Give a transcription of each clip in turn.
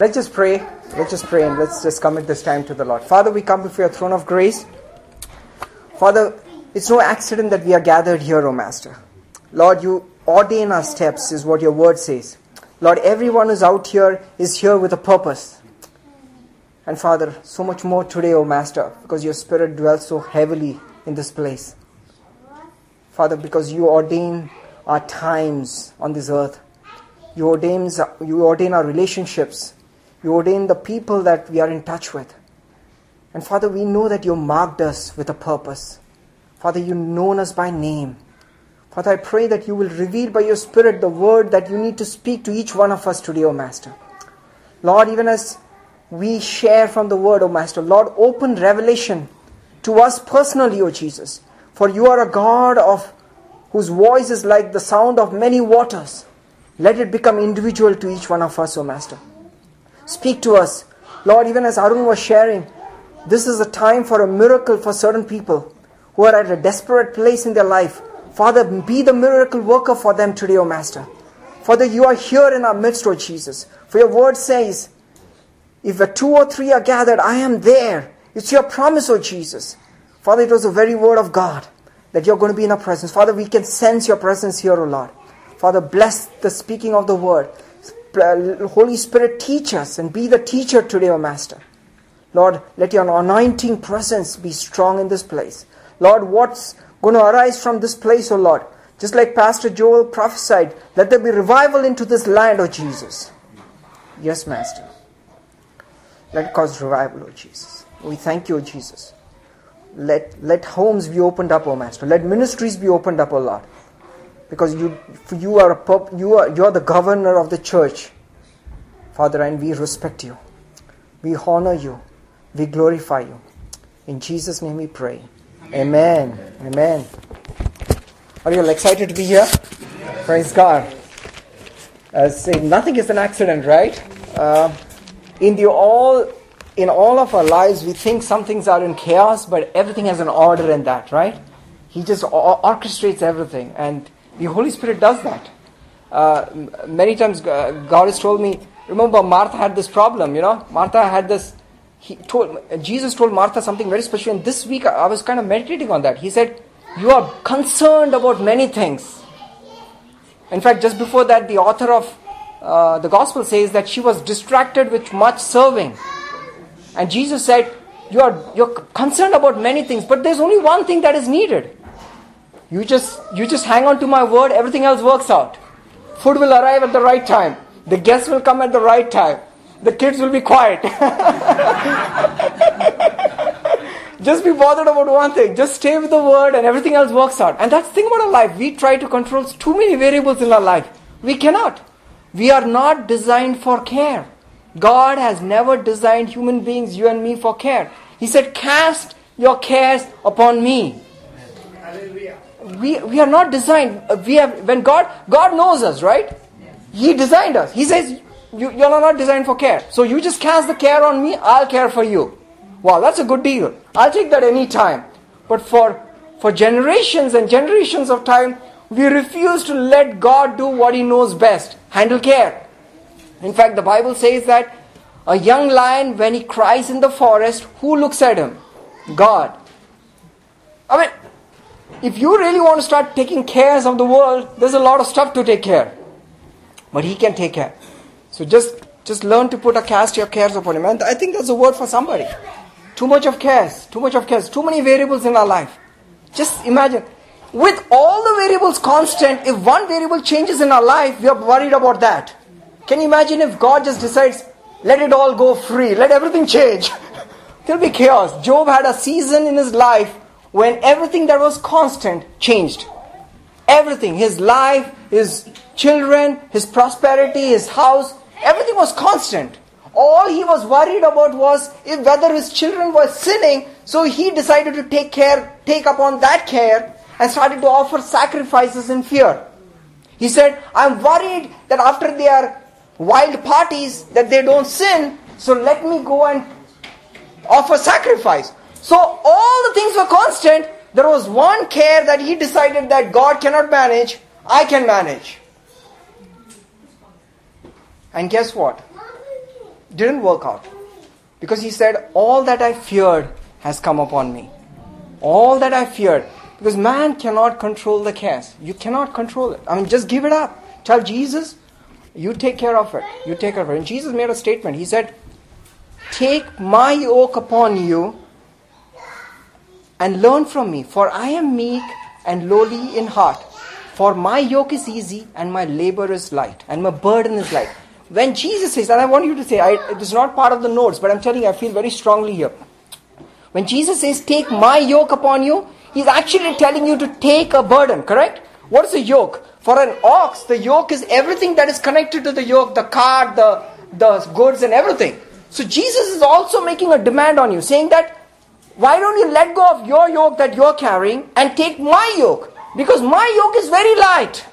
Let's just pray. Let's just pray and let's just commit this time to the Lord. Father, we come before your throne of grace. Father, it's no accident that we are gathered here, O Master. Lord, you ordain our steps, is what your word says. Lord, everyone who's out here is here with a purpose. And Father, so much more today, O Master, because your Spirit dwells so heavily in this place. Father, because you ordain our times on this earth. You ordain, you ordain our relationships. You ordain the people that we are in touch with. And Father, we know that you marked us with a purpose. Father, you known us by name. Father, I pray that you will reveal by your Spirit the word that you need to speak to each one of us today, O Master. Lord, even as we share from the word, O Master, Lord, open revelation to us personally, O Jesus. For you are a God of whose voice is like the sound of many waters. Let it become individual to each one of us, O Master. Speak to us. Lord, even as Arun was sharing, this is a time for a miracle for certain people who are at a desperate place in their life. Father, be the miracle worker for them today, O Master. Father, you are here in our midst, O Jesus. For your word says, if a two or three are gathered, I am there. It's your promise, O Jesus. Father, it was the very word of God that you're going to be in our presence. Father, we can sense your presence here, O Lord. Father, bless the speaking of the word. Uh, Holy Spirit, teach us and be the teacher today, O Master. Lord, let your anointing presence be strong in this place. Lord, what's going to arise from this place, O Lord? Just like Pastor Joel prophesied, let there be revival into this land, O Jesus. Yes, Master. Let cause revival, O Jesus. We thank you, O Jesus. Let, let homes be opened up, O Master. Let ministries be opened up, O Lord. Because you, you, are, a, you, are, you are the governor of the church, Father, and we respect you. We honor you. We glorify you. In Jesus' name we pray. Amen. Amen. Are you all excited to be here? Praise God. As say, nothing is an accident, right? Uh, in the all in all of our lives, we think some things are in chaos, but everything has an order in that, right? He just orchestrates everything, and the Holy Spirit does that. Uh, many times, God has told me. Remember, Martha had this problem. You know, Martha had this. He told Jesus told Martha something very special, and this week I was kind of meditating on that. He said, "You are concerned about many things." In fact, just before that, the author of uh, the gospel says that she was distracted with much serving. And Jesus said, you are, You're concerned about many things, but there's only one thing that is needed. You just, you just hang on to my word, everything else works out. Food will arrive at the right time. The guests will come at the right time. The kids will be quiet. just be bothered about one thing. Just stay with the word and everything else works out. And that's the thing about our life. We try to control too many variables in our life. We cannot. We are not designed for care. God has never designed human beings, you and me, for care. He said, Cast your cares upon me. We, we are not designed. Uh, we have when God God knows us, right? He designed us. He says, you, you are not designed for care. So you just cast the care on me, I'll care for you. Wow, that's a good deal. I'll take that any time. But for for generations and generations of time, we refuse to let God do what He knows best handle care. In fact, the Bible says that a young lion, when he cries in the forest, who looks at him? God. I mean, if you really want to start taking cares of the world, there's a lot of stuff to take care. But he can take care. So just just learn to put a cast your cares upon him. And I think that's a word for somebody. Too much of cares, too much of cares, too many variables in our life. Just imagine. With all the variables constant, if one variable changes in our life, we are worried about that. Can you imagine if God just decides, let it all go free, let everything change? There'll be chaos. Job had a season in his life when everything that was constant changed. Everything, his life, his children, his prosperity, his house, everything was constant. All he was worried about was if whether his children were sinning, so he decided to take care, take upon that care and started to offer sacrifices in fear. He said, I'm worried that after their wild parties that they don't sin, so let me go and offer sacrifice. So all the things were constant. There was one care that he decided that God cannot manage, I can manage. And guess what? didn't work out. Because he said, All that I feared has come upon me. All that I feared. Because man cannot control the cares. You cannot control it. I mean, just give it up. Tell Jesus, you take care of it. You take care of it. And Jesus made a statement. He said, Take my yoke upon you and learn from me, for I am meek and lowly in heart. For my yoke is easy and my labor is light, and my burden is light. When Jesus says, and I want you to say, I, it is not part of the notes, but I'm telling you, I feel very strongly here. When Jesus says, Take my yoke upon you, he's actually telling you to take a burden, correct? What is a yoke? For an ox, the yoke is everything that is connected to the yoke, the cart, the, the goods, and everything. So Jesus is also making a demand on you, saying that why don't you let go of your yoke that you're carrying and take my yoke? Because my yoke is very light.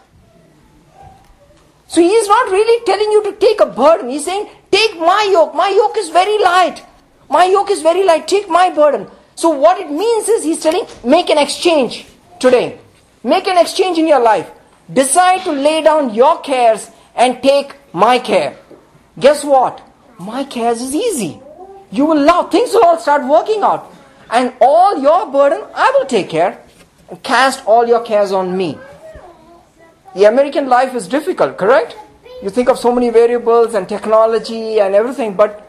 So he is not really telling you to take a burden. He's saying, take my yoke. My yoke is very light. My yoke is very light. Take my burden. So what it means is he's telling, make an exchange today. Make an exchange in your life. Decide to lay down your cares and take my care. Guess what? My cares is easy. You will love. Things will all start working out and all your burden I will take care. Cast all your cares on me. The American life is difficult, correct? You think of so many variables and technology and everything, but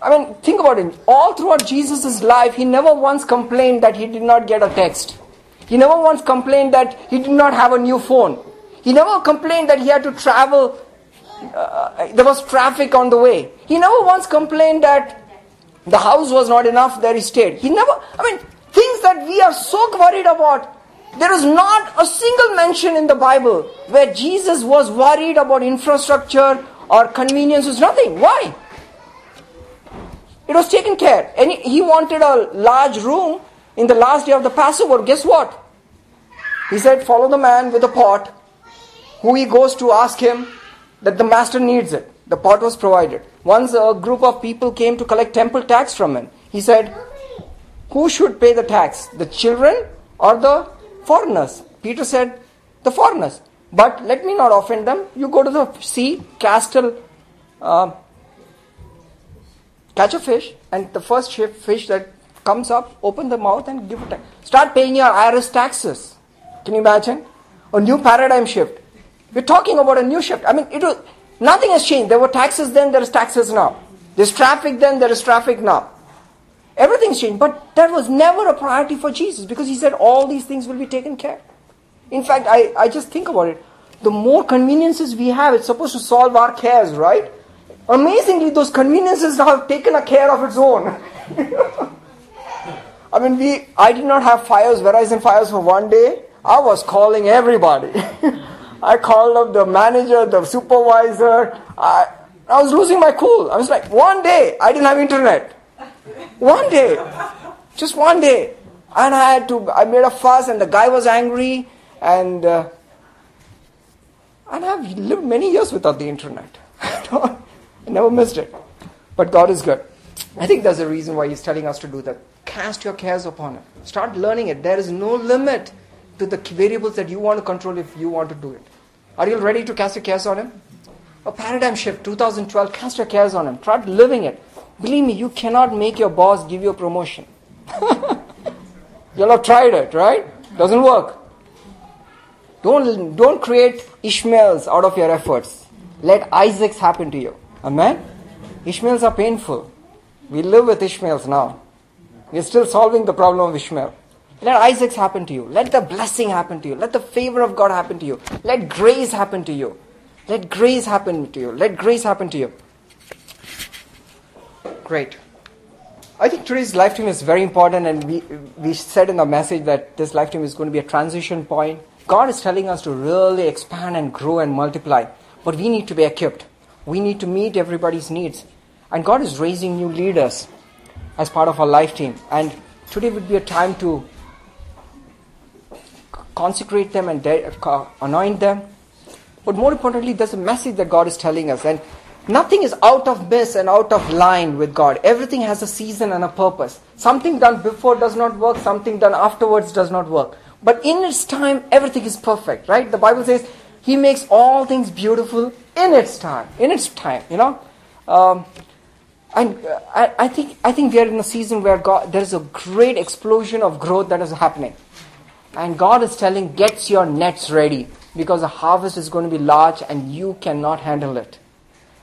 I mean, think about it. All throughout Jesus' life, he never once complained that he did not get a text. He never once complained that he did not have a new phone. He never complained that he had to travel, uh, there was traffic on the way. He never once complained that the house was not enough, there he stayed. He never, I mean, things that we are so worried about. There is not a single mention in the Bible where Jesus was worried about infrastructure or conveniences, nothing. Why? It was taken care. And he wanted a large room in the last day of the Passover. Guess what? He said, Follow the man with the pot, who he goes to ask him that the master needs it. The pot was provided. Once a group of people came to collect temple tax from him. He said, Who should pay the tax? The children or the foreigners? Peter said, The foreigners. But let me not offend them. You go to the sea, cast a, uh, catch a fish, and the first fish that comes up, open the mouth and give it. Start paying your IRS taxes. Can you imagine? A new paradigm shift. We're talking about a new shift. I mean, it was Nothing has changed. There were taxes then, there is taxes now. There's traffic then, there is traffic now. Everything's changed. But that was never a priority for Jesus because he said all these things will be taken care. In fact, I, I just think about it. The more conveniences we have, it's supposed to solve our cares, right? Amazingly, those conveniences have taken a care of its own. I mean, we I did not have Fios, Verizon Fios for one day. I was calling everybody. I called up the manager, the supervisor. I, I was losing my cool. I was like, one day I didn't have internet. One day. Just one day. And I had to, I made a fuss and the guy was angry and, uh, and I've lived many years without the internet. I never missed it. But God is good. I think there's a reason why He's telling us to do that. Cast your cares upon Him. Start learning it. There is no limit to the variables that you want to control if you want to do it. Are you ready to cast your cares on Him? A paradigm shift, 2012, cast your cares on Him. Try living it. Believe me, you cannot make your boss give you a promotion. You'll have tried it, right? Doesn't work. Don't, don't create Ishmaels out of your efforts. Let Isaacs happen to you. Amen? Ishmaels are painful. We live with Ishmaels now. We're still solving the problem of Ishmael. Let Isaacs happen to you. Let the blessing happen to you. Let the favor of God happen to you. Let grace happen to you. Let grace happen to you. Let grace happen to you. Great. I think today's life team is very important, and we, we said in the message that this life team is going to be a transition point. God is telling us to really expand and grow and multiply, but we need to be equipped. We need to meet everybody's needs. And God is raising new leaders as part of our life team. And today would be a time to consecrate them and de- anoint them. But more importantly, there's a message that God is telling us. And nothing is out of miss and out of line with God. Everything has a season and a purpose. Something done before does not work, something done afterwards does not work. But in its time, everything is perfect, right? The Bible says He makes all things beautiful in its time. In its time, you know. Um, And uh, I, I, think, I think we are in a season where God, there is a great explosion of growth that is happening. And God is telling, get your nets ready because the harvest is going to be large and you cannot handle it.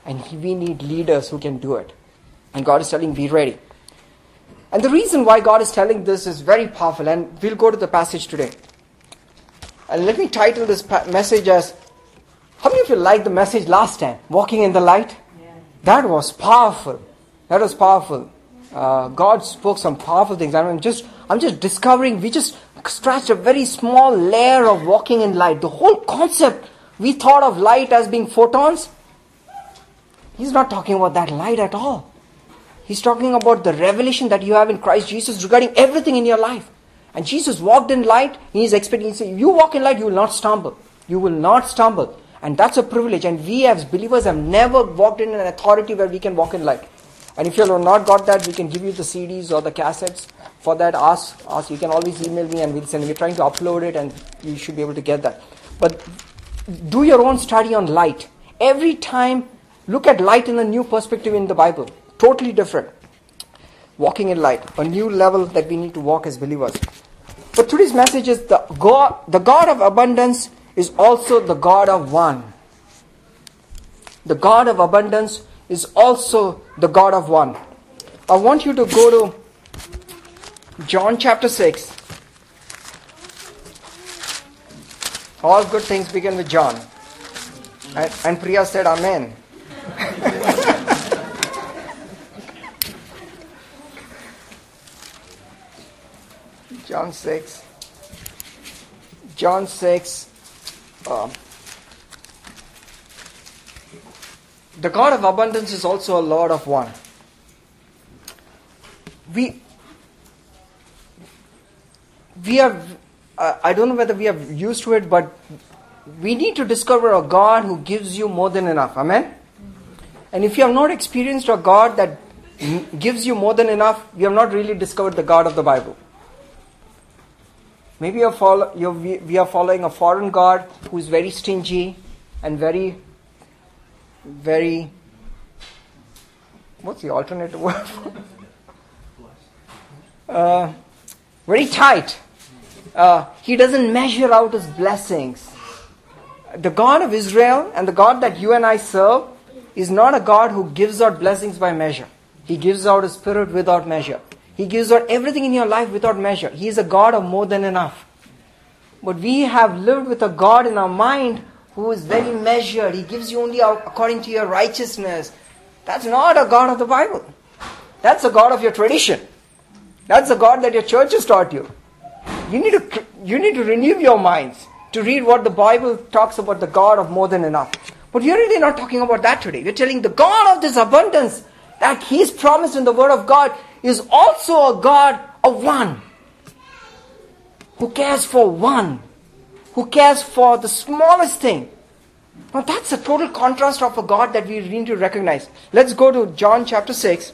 And we need leaders who can do it. And God is telling, be ready. And the reason why God is telling this is very powerful. And we'll go to the passage today. And let me title this message as How many of you liked the message last time? Walking in the light? Yeah. That was powerful. That was powerful. Uh, God spoke some powerful things. I'm just, I'm just discovering, we just scratched a very small layer of walking in light. The whole concept, we thought of light as being photons. He's not talking about that light at all. He's talking about the revelation that you have in Christ Jesus regarding everything in your life. And Jesus walked in light. He is expecting, he you walk in light, you will not stumble. You will not stumble. And that's a privilege. And we as believers have never walked in an authority where we can walk in light. And if you have not got that, we can give you the CDs or the cassettes. For that, ask, ask. You can always email me and we'll send. We're trying to upload it and you should be able to get that. But do your own study on light. Every time, look at light in a new perspective in the Bible. Totally different. Walking in light, a new level that we need to walk as believers. But today's message is the God, the God of abundance is also the God of one. The God of abundance is also the God of one. I want you to go to John chapter 6. All good things begin with John. And, and Priya said, Amen. John 6. John 6. Uh, the God of abundance is also a Lord of one. We, we are, uh, I don't know whether we are used to it, but we need to discover a God who gives you more than enough. Amen? And if you have not experienced a God that gives you more than enough, you have not really discovered the God of the Bible. Maybe you're follow, you're, we are following a foreign God who is very stingy and very very what's the alternate word uh, very tight uh, he doesn't measure out his blessings the god of israel and the god that you and i serve is not a god who gives out blessings by measure he gives out his spirit without measure he gives out everything in your life without measure he is a god of more than enough but we have lived with a god in our mind who is very measured. He gives you only according to your righteousness. That's not a God of the Bible. That's a God of your tradition. That's a God that your church has taught you. You need to, you need to renew your minds to read what the Bible talks about the God of more than enough. But we're really not talking about that today. We're telling the God of this abundance that He's promised in the Word of God is also a God of one who cares for one who cares for the smallest thing. Now that's a total contrast of a God that we need to recognize. Let's go to John chapter 6.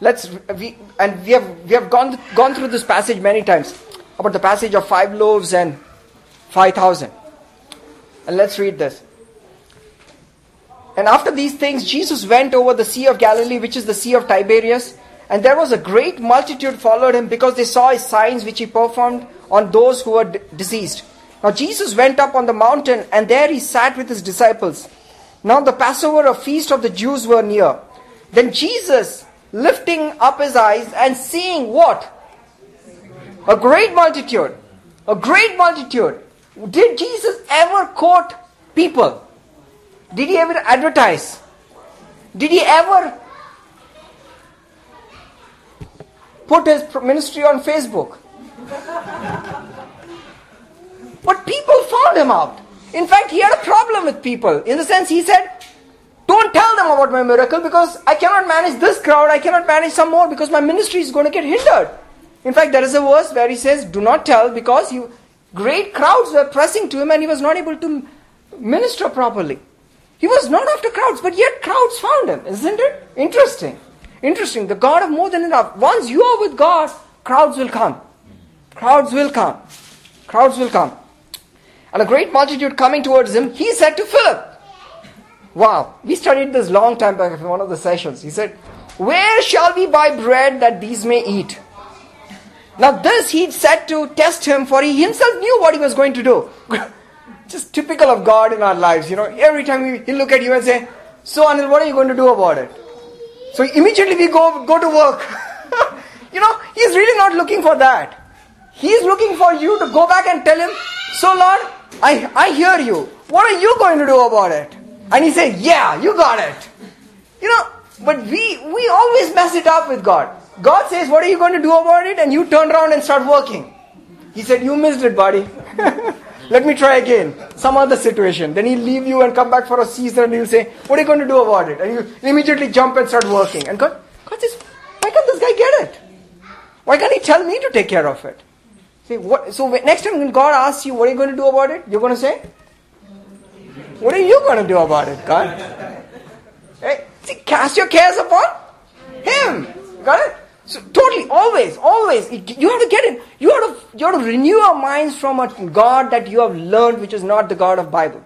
Let's we and we have we have gone gone through this passage many times about the passage of five loaves and five thousand. And let's read this. And after these things, Jesus went over the Sea of Galilee, which is the Sea of Tiberias, and there was a great multitude followed him because they saw his signs which he performed on those who were d- diseased. Now Jesus went up on the mountain, and there he sat with his disciples. Now the Passover, a feast of the Jews, were near. Then Jesus, lifting up his eyes and seeing what? A great multitude. A great multitude. Did Jesus ever quote people? Did he ever advertise? Did he ever put his ministry on Facebook? But people found him out. In fact, he had a problem with people. In the sense, he said, Don't tell them about my miracle because I cannot manage this crowd, I cannot manage some more because my ministry is going to get hindered. In fact, there is a verse where he says, Do not tell because you, great crowds were pressing to him and he was not able to minister properly. He was not after crowds, but yet crowds found him. Isn't it? Interesting. Interesting. The God of more than enough. Once you are with God, crowds will come. Crowds will come. Crowds will come and a great multitude coming towards him, he said to Philip, Wow, we studied this long time back in one of the sessions. He said, Where shall we buy bread that these may eat? Now, this he said to test him, for he himself knew what he was going to do. Just typical of God in our lives, you know. Every time he'll look at you and say, So, Anil, what are you going to do about it? So, immediately we go, go to work. you know, he's really not looking for that. He's looking for you to go back and tell him, So, Lord, I, I hear you. What are you going to do about it? And he said, Yeah, you got it. You know, but we, we always mess it up with God. God says, What are you going to do about it? And you turn around and start working. He said, You missed it, buddy. Let me try again. Some other situation. Then he'll leave you and come back for a season and he'll say, What are you going to do about it? And you immediately jump and start working. And God, God says, Why can't this guy get it? Why can't he tell me to take care of it? Say, what, so next time when God asks you, What are you going to do about it? You're going to say, What are you going to do about it, God? Hey, see, cast your cares upon Him. Got it? So totally, always, always, you have to get it. You have to, you have to renew our minds from a God that you have learned, which is not the God of Bible.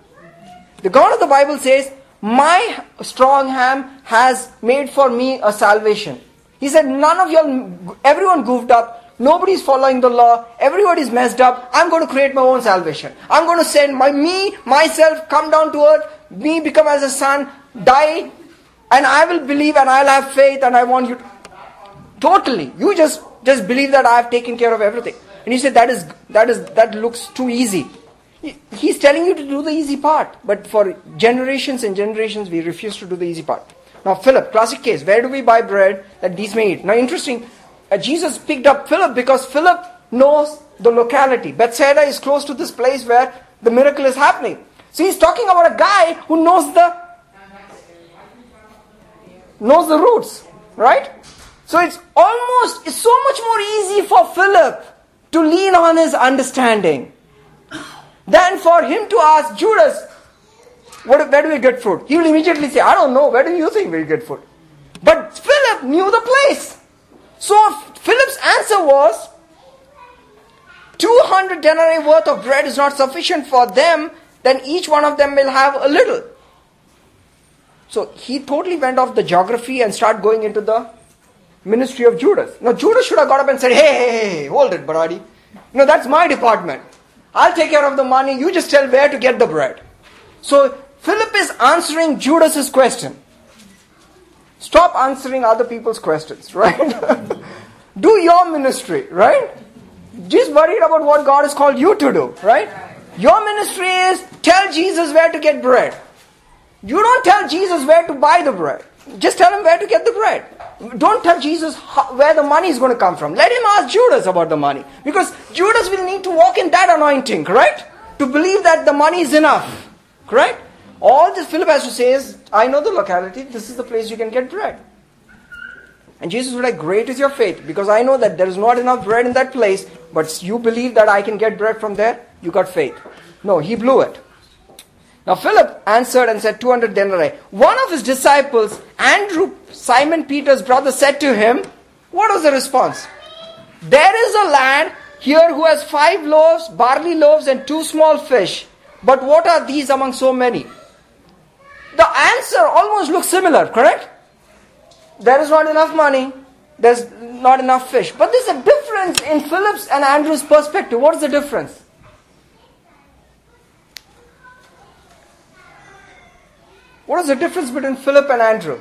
The God of the Bible says, "My strong hand has made for me a salvation." He said, "None of y'all, everyone goofed up. Nobody's following the law. Everybody's messed up. I'm going to create my own salvation. I'm going to send my me, myself, come down to earth. Me become as a son, die, and I will believe and I'll have faith, and I want you." To, Totally. You just just believe that I have taken care of everything. And you say that is that is that looks too easy. He's telling you to do the easy part, but for generations and generations we refuse to do the easy part. Now Philip, classic case. Where do we buy bread that these may eat? Now interesting. Uh, Jesus picked up Philip because Philip knows the locality. Bethsaida is close to this place where the miracle is happening. So he's talking about a guy who knows the knows the roots, right? So it's almost, it's so much more easy for Philip to lean on his understanding than for him to ask Judas, what, where do we get food? He will immediately say, I don't know, where do you think we get food? But Philip knew the place. So Philip's answer was, 200 denarii worth of bread is not sufficient for them, then each one of them will have a little. So he totally went off the geography and started going into the ministry of Judas. Now, Judas should have got up and said, hey, hey, hey, hold it, Baradi. No, that's my department. I'll take care of the money. You just tell where to get the bread. So, Philip is answering Judas's question. Stop answering other people's questions, right? do your ministry, right? Just worried about what God has called you to do, right? Your ministry is tell Jesus where to get bread. You don't tell Jesus where to buy the bread. Just tell him where to get the bread. Don't tell Jesus how, where the money is going to come from. Let him ask Judas about the money. Because Judas will need to walk in that anointing, correct? To believe that the money is enough, correct? All this Philip has to say is, I know the locality, this is the place you can get bread. And Jesus was like, Great is your faith, because I know that there is not enough bread in that place, but you believe that I can get bread from there, you got faith. No, he blew it. Now Philip answered and said, 200 denarii. One of his disciples, Andrew, Simon Peter's brother, said to him, What was the response? There is a lad here who has five loaves, barley loaves, and two small fish. But what are these among so many? The answer almost looks similar, correct? There is not enough money, there's not enough fish. But there's a difference in Philip's and Andrew's perspective. What is the difference? What is the difference between Philip and Andrew?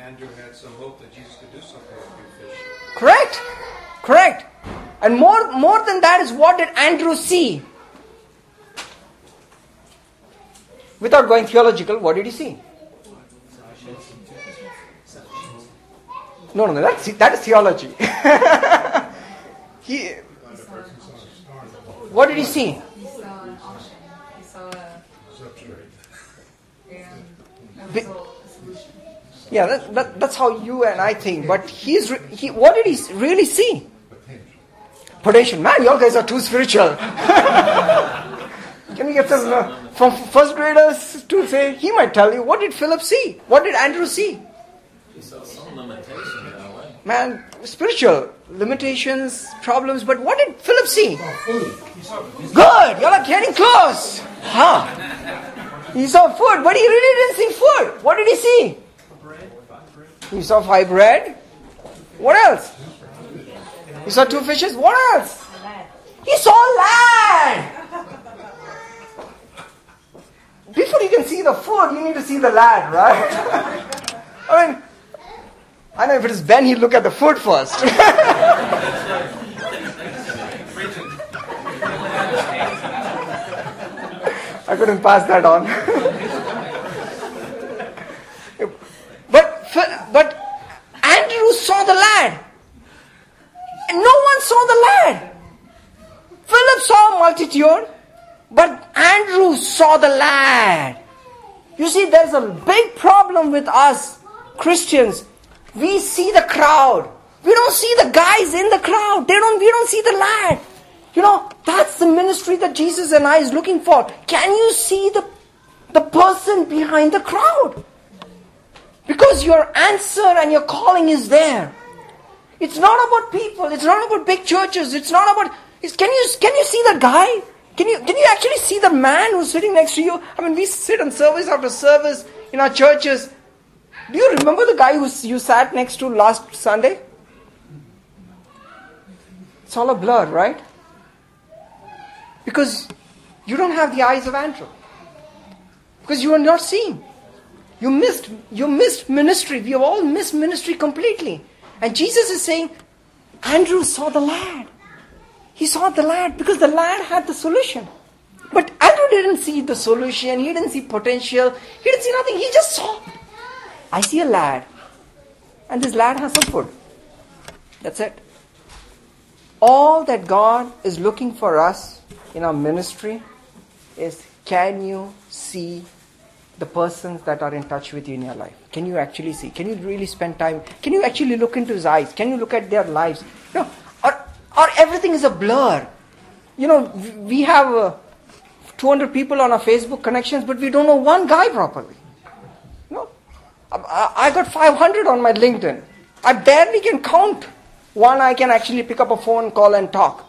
Andrew had some hope that Jesus could do something with fish. Correct. Correct. And more, more than that is what did Andrew see? Without going theological, what did he see? No, no, no, that's, that is theology. he, what did he see? Yeah, that, that, that's how you and I think. But he's he, what did he really see? Potential. Man, you guys are too spiritual. Can we get some uh, from first graders to say? He might tell you. What did Philip see? What did Andrew see? He saw some limitation in a way. Man, spiritual limitations, problems. But what did Philip see? Good. You're like getting close. Huh? He saw food, but he really didn't see food. What did he see? He saw five bread. What else? He saw two fishes. What else? He saw land. Before you can see the food, you need to see the land, right? I mean, I know if it is Ben, he'll look at the food first. I couldn't pass that on. but but Andrew saw the lad. And no one saw the lad. Philip saw a multitude, but Andrew saw the lad. You see, there's a big problem with us Christians. We see the crowd. We don't see the guys in the crowd. They don't, we don't see the lad. You know, that's the ministry that Jesus and I is looking for. Can you see the, the person behind the crowd? Because your answer and your calling is there. It's not about people. It's not about big churches. It's not about. It's, can you can you see the guy? Can you can you actually see the man who's sitting next to you? I mean, we sit on service after service in our churches. Do you remember the guy who you sat next to last Sunday? It's all a blur, right? Because you don't have the eyes of Andrew. Because you are not seeing. You missed you missed ministry. We have all missed ministry completely. And Jesus is saying, Andrew saw the lad. He saw the lad because the lad had the solution. But Andrew didn't see the solution, he didn't see potential, he didn't see nothing, he just saw. I see a lad, and this lad has some food. That's it. All that God is looking for us in our ministry is can you see the persons that are in touch with you in your life? Can you actually see? Can you really spend time? Can you actually look into his eyes? Can you look at their lives? Know, or, or everything is a blur. You know, we have uh, 200 people on our Facebook connections, but we don't know one guy properly. No, I, I got 500 on my LinkedIn. I barely can count one I can actually pick up a phone call and talk.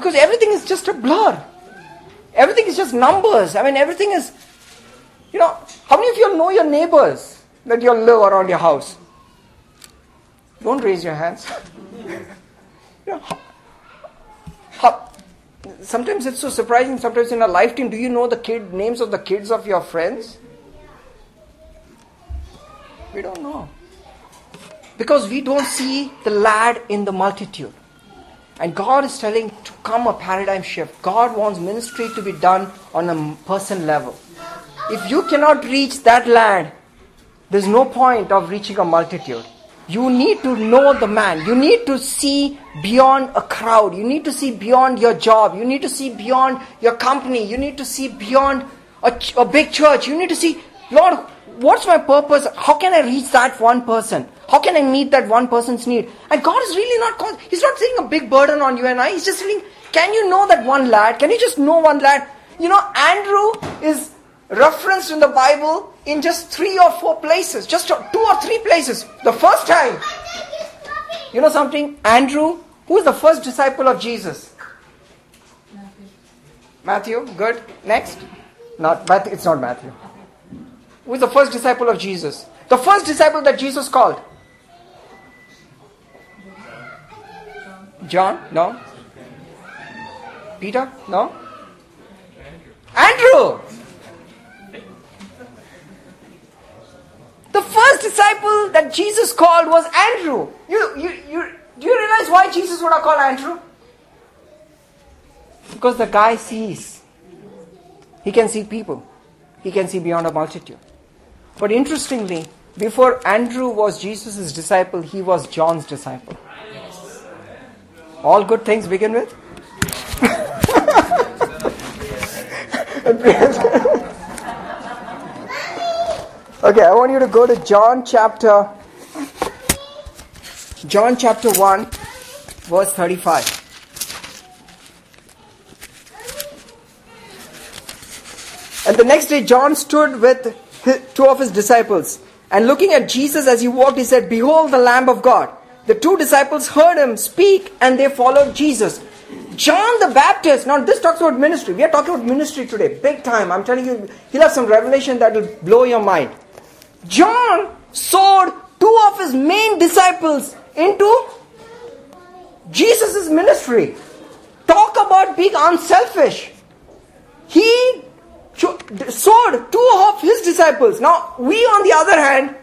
Because everything is just a blur. Everything is just numbers. I mean, everything is, you know, how many of you know your neighbors that you live around your house? Don't raise your hands. you know, how, sometimes it's so surprising. Sometimes in a life team, do you know the kid names of the kids of your friends? We don't know. Because we don't see the lad in the multitude. And God is telling to come a paradigm shift. God wants ministry to be done on a person level. If you cannot reach that land, there's no point of reaching a multitude. You need to know the man. You need to see beyond a crowd. You need to see beyond your job. You need to see beyond your company. You need to see beyond a, a big church. You need to see, Lord, what's my purpose? How can I reach that one person? How can I meet that one person's need? And God is really not He's not saying a big burden on you and I. He's just saying, can you know that one lad? Can you just know one lad? You know, Andrew is referenced in the Bible in just three or four places, just two or three places. The first time, you know something? Andrew, who is the first disciple of Jesus? Matthew. Matthew, Good. Next. Not Matthew. It's not Matthew. Who is the first disciple of Jesus? The first disciple that Jesus called. John? No. Peter? No. Andrew. The first disciple that Jesus called was Andrew. You, you, you, do you realize why Jesus would have called Andrew? Because the guy sees. He can see people. He can see beyond a multitude. But interestingly, before Andrew was Jesus' disciple, he was John's disciple. All good things begin with? okay, I want you to go to John chapter John chapter 1 verse 35. And the next day John stood with two of his disciples and looking at Jesus as he walked he said behold the lamb of God. The two disciples heard him speak and they followed Jesus. John the Baptist, now this talks about ministry. We are talking about ministry today, big time. I'm telling you, he'll have some revelation that will blow your mind. John sowed two of his main disciples into Jesus' ministry. Talk about being unselfish. He sowed two of his disciples. Now, we on the other hand,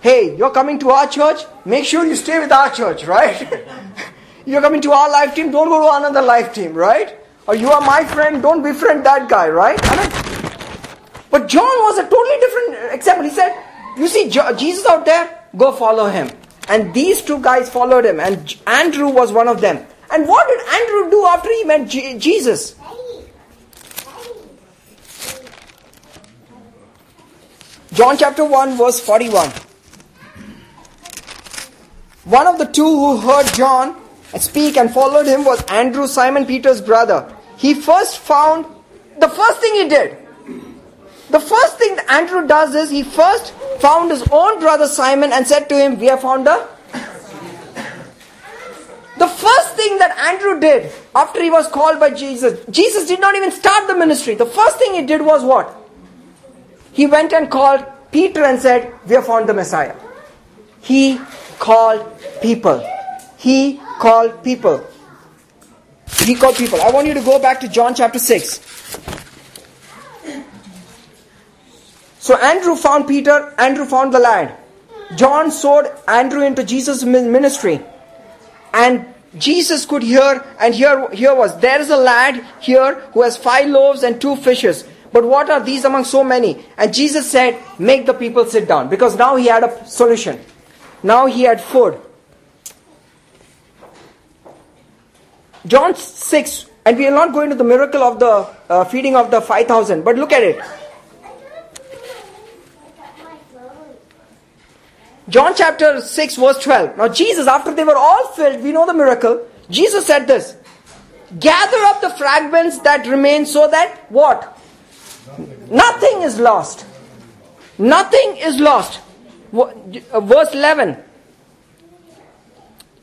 hey, you're coming to our church, make sure you stay with our church, right? you're coming to our life team, don't go to another life team, right? Or you are my friend, don't befriend that guy, right? But John was a totally different example. He said, You see Jesus out there, go follow him. And these two guys followed him, and Andrew was one of them. And what did Andrew do after he met Jesus? John chapter 1, verse 41. One of the two who heard John speak and followed him was Andrew, Simon Peter's brother. He first found, the first thing he did, the first thing Andrew does is he first found his own brother Simon and said to him, We have found a. The first thing that Andrew did after he was called by Jesus, Jesus did not even start the ministry. The first thing he did was what? He went and called Peter and said, We have found the Messiah. He called people. He called people. He called people. I want you to go back to John chapter 6. So Andrew found Peter, Andrew found the lad. John sowed Andrew into Jesus' ministry. And Jesus could hear, and here, here was, there is a lad here who has five loaves and two fishes. But what are these among so many? And Jesus said, Make the people sit down. Because now he had a solution. Now he had food. John 6, and we are not going to the miracle of the uh, feeding of the 5,000, but look at it. John chapter 6, verse 12. Now, Jesus, after they were all filled, we know the miracle. Jesus said this Gather up the fragments that remain so that what? Nothing is lost. Nothing is lost. Uh, verse 11.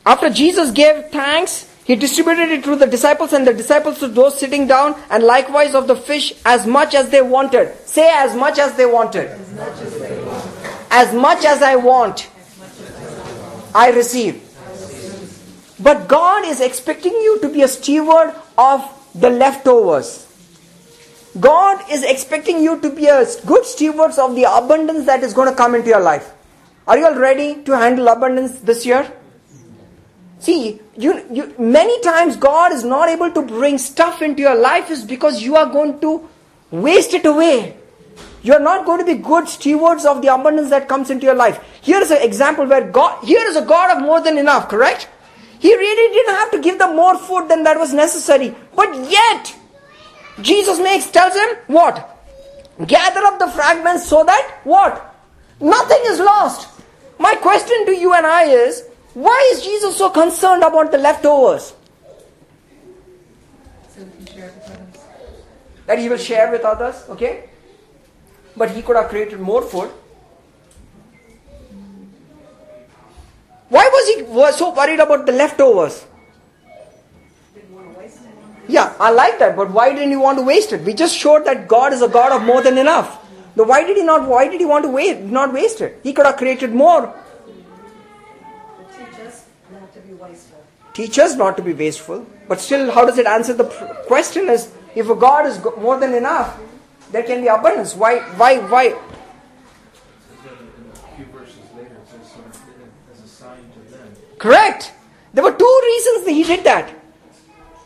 After Jesus gave thanks, he distributed it to the disciples and the disciples to those sitting down, and likewise of the fish as much as they wanted. Say as much as they wanted. As much as, want. As much as I want, I receive. But God is expecting you to be a steward of the leftovers. God is expecting you to be a good stewards of the abundance that is going to come into your life. Are you all ready to handle abundance this year? See, you, you, many times God is not able to bring stuff into your life is because you are going to waste it away. You are not going to be good stewards of the abundance that comes into your life. Here is an example where God, here is a God of more than enough, correct? He really didn't have to give them more food than that was necessary. But yet, Jesus makes tells him what? Gather up the fragments so that what? Nothing is lost. My question to you and I is why is Jesus so concerned about the leftovers? that he will share with others, okay? But he could have created more food. Why was he so worried about the leftovers? Yeah, I like that, but why didn't he want to waste it? We just showed that God is a God of more than enough. Now, why did he not? Why did he want to waste, not waste it? He could have created more. Teach us not to be wasteful. Teach us not to be wasteful, but still, how does it answer the question? Is if a God is more than enough, there can be abundance. Why? Why? Why? Correct. There were two reasons that he did that.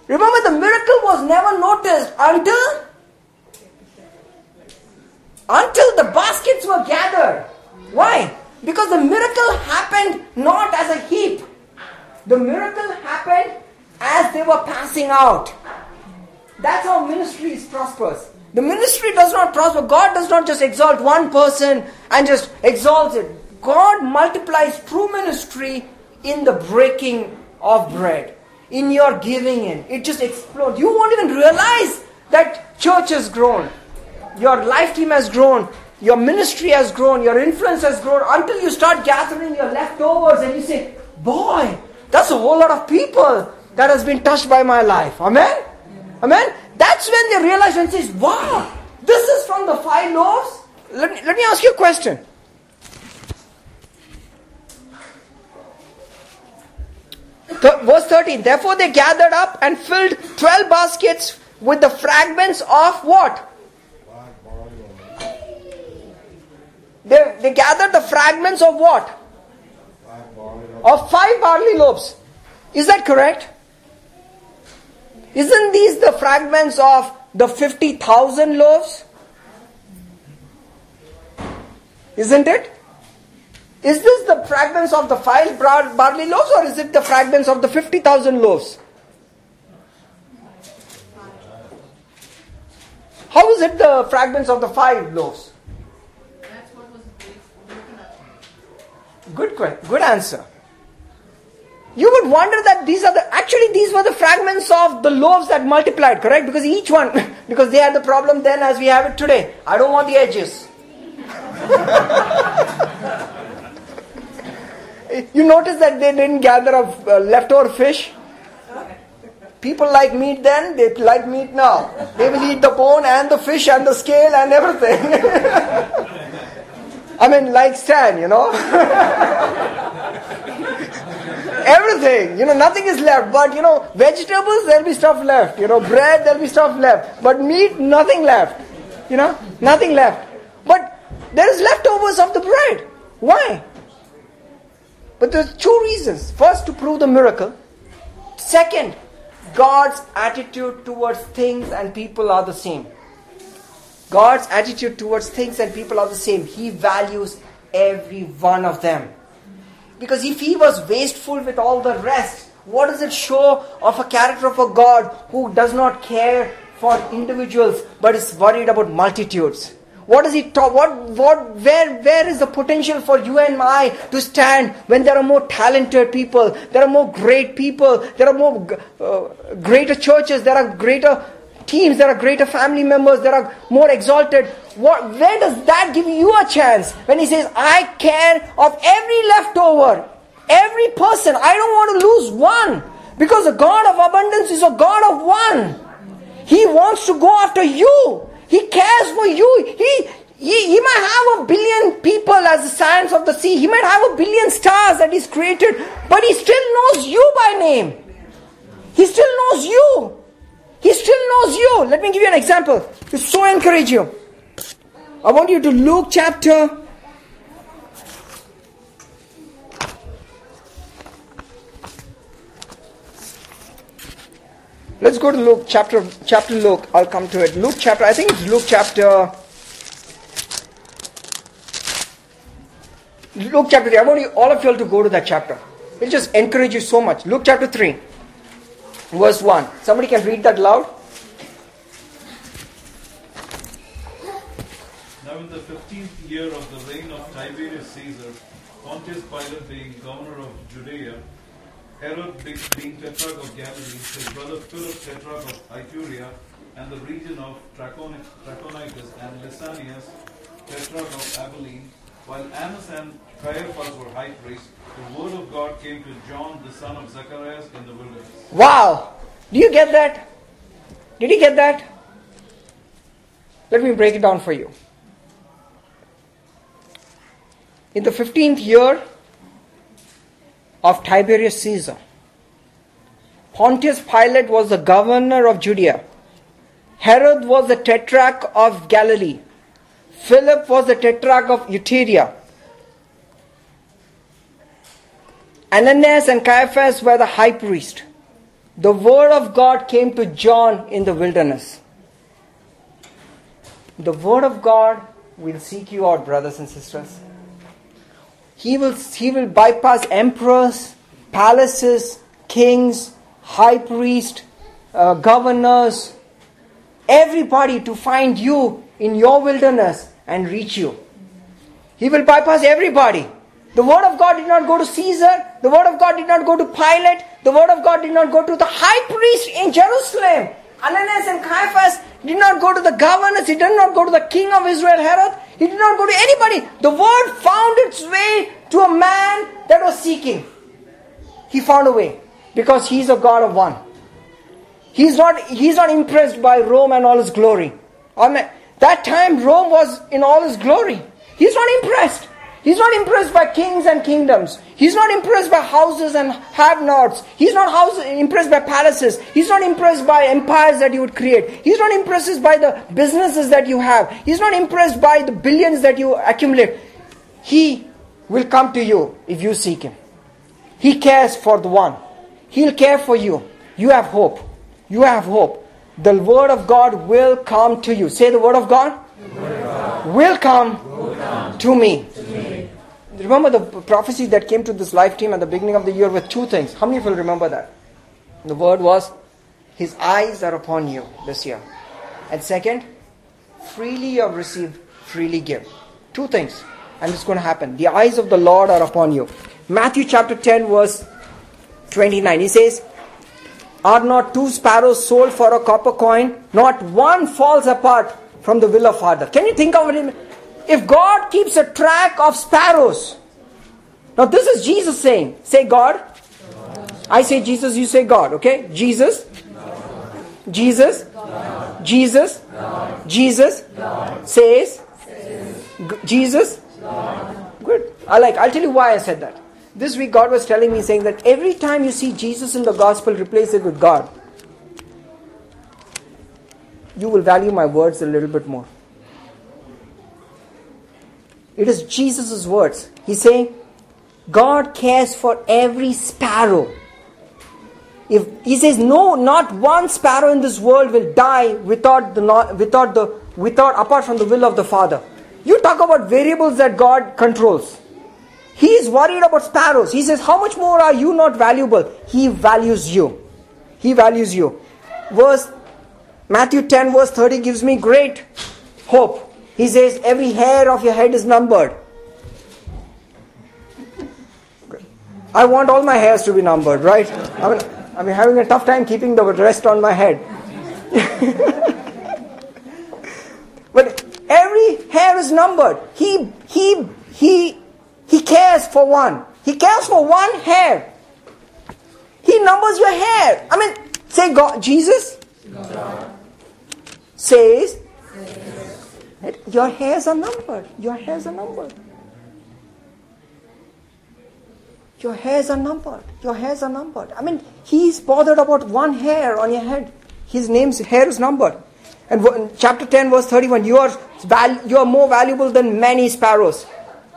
Remember, the miracle was never noticed until until the baskets were gathered. Why? Because the miracle happened not as a heap. The miracle happened as they were passing out. That's how ministry is prosperous. The ministry does not prosper. God does not just exalt one person and just exalts it. God multiplies true ministry in the breaking of bread in your giving in. It just explodes. You won't even realize that church has grown. Your life team has grown. Your ministry has grown. Your influence has grown until you start gathering your leftovers and you say, Boy, that's a whole lot of people. that has been touched by my life. Amen? Amen? That's when they realize and says, wow, this is from the five loaves. Let me, let me ask you a question. Th- verse 13 Therefore they gathered up and filled 12 baskets with the fragments of what? They, they gathered the fragments of what? Of five barley loaves. Is that correct? Isn't these the fragments of the 50,000 loaves? Isn't it? Is this the fragments of the five bar- barley loaves or is it the fragments of the 50,000 loaves? How is it the fragments of the five loaves? Good question. Good answer. You would wonder that these are the actually these were the fragments of the loaves that multiplied, correct? Because each one, because they had the problem then as we have it today. I don't want the edges. you notice that they didn't gather up uh, leftover fish. People like meat then, they like meat now. They will eat the bone and the fish and the scale and everything. I mean, like Stan, you know. everything. You know, nothing is left. But, you know, vegetables, there'll be stuff left. You know, bread, there'll be stuff left. But meat, nothing left. You know, nothing left. But there is leftovers of the bread. Why? But there's two reasons. First, to prove the miracle. Second, God's attitude towards things and people are the same. God's attitude towards things and people are the same. He values every one of them. Because if he was wasteful with all the rest, what does it show of a character of a God who does not care for individuals but is worried about multitudes? What does he talk? What, what, where, where is the potential for you and I to stand when there are more talented people, there are more great people, there are more uh, greater churches, there are greater teams, there are greater family members, there are more exalted. What, where does that give you a chance? When he says, I care of every leftover, every person, I don't want to lose one. Because the God of abundance is a God of one. He wants to go after you. He cares for you. He, he, he might have a billion people as the sands of the sea. He might have a billion stars that He's created, but He still knows you by name. He still knows you. He still knows you. Let me give you an example to so encourage you. I want you to Luke chapter. Let's go to Luke chapter chapter Luke. I'll come to it. Luke chapter. I think it's Luke chapter. Luke chapter 3. I want you, all of you all to go to that chapter. It'll just encourage you so much. Luke chapter 3, verse 1. Somebody can read that loud? Now in the fifteenth year of of Tiberius Caesar, Pontius Pilate being governor of Judea, Herod be- being tetrarch of Galilee, his brother Philip tetrarch of Iturea, and the region of Trachoni- Trachonitis, and Lysanias tetrarch of Abilene, while Annas and Caiaphas were high priests, the word of God came to John the son of Zacharias in the wilderness. Wow! Do you get that? Did you get that? Let me break it down for you. In the 15th year of Tiberius Caesar, Pontius Pilate was the governor of Judea. Herod was the tetrarch of Galilee. Philip was the tetrarch of Iturea. Ananias and Caiaphas were the high priest. The word of God came to John in the wilderness. The word of God will seek you out, brothers and sisters. He will, he will bypass emperors, palaces, kings, high priests, uh, governors, everybody to find you in your wilderness and reach you. He will bypass everybody. The word of God did not go to Caesar. The word of God did not go to Pilate. The word of God did not go to the high priest in Jerusalem. Ananias and Caiaphas did not go to the governors. He did not go to the king of Israel, Herod. He did not go to anybody. The word found its way to a man that was seeking. He found a way. Because He's a God of one. He's not, he's not impressed by Rome and all its glory. I mean, that time Rome was in all its glory. He's not impressed. He's not impressed by kings and kingdoms. He's not impressed by houses and have-nots. He's not house, impressed by palaces. He's not impressed by empires that you would create. He's not impressed by the businesses that you have. He's not impressed by the billions that you accumulate. He will come to you if you seek Him. He cares for the one. He'll care for you. You have hope. You have hope. The Word of God will come to you. Say the Word of God, Will, come to me. Remember the prophecy that came to this life team at the beginning of the year with two things. How many of you remember that? The word was, His eyes are upon you this year. And second, freely you have received, freely give. Two things. And it's going to happen. The eyes of the Lord are upon you. Matthew chapter 10, verse 29. He says, Are not two sparrows sold for a copper coin? Not one falls apart from the will of Father. Can you think of it? If God keeps a track of sparrows, now this is Jesus saying, say God. I say Jesus, you say God, okay? Jesus, Jesus, Jesus, Jesus says, Jesus. Good. I like. I'll tell you why I said that. This week, God was telling me, saying that every time you see Jesus in the gospel, replace it with God. You will value my words a little bit more. It is Jesus' words. He's saying, God cares for every sparrow. If he says, no, not one sparrow in this world will die without the without the without apart from the will of the Father. You talk about variables that God controls. He is worried about sparrows. He says, How much more are you not valuable? He values you. He values you. Verse Matthew 10, verse 30 gives me great hope. He says, Every hair of your head is numbered. I want all my hairs to be numbered, right? I mean, I'm having a tough time keeping the rest on my head. but every hair is numbered. He, he, he, he cares for one. He cares for one hair. He numbers your hair. I mean, say God, Jesus God. Says your hairs are numbered. Your hairs are numbered. Your hairs are numbered. Your hairs are numbered. I mean, he's bothered about one hair on your head. His name's hair is numbered. And chapter 10, verse 31, you are, val- you are more valuable than many sparrows.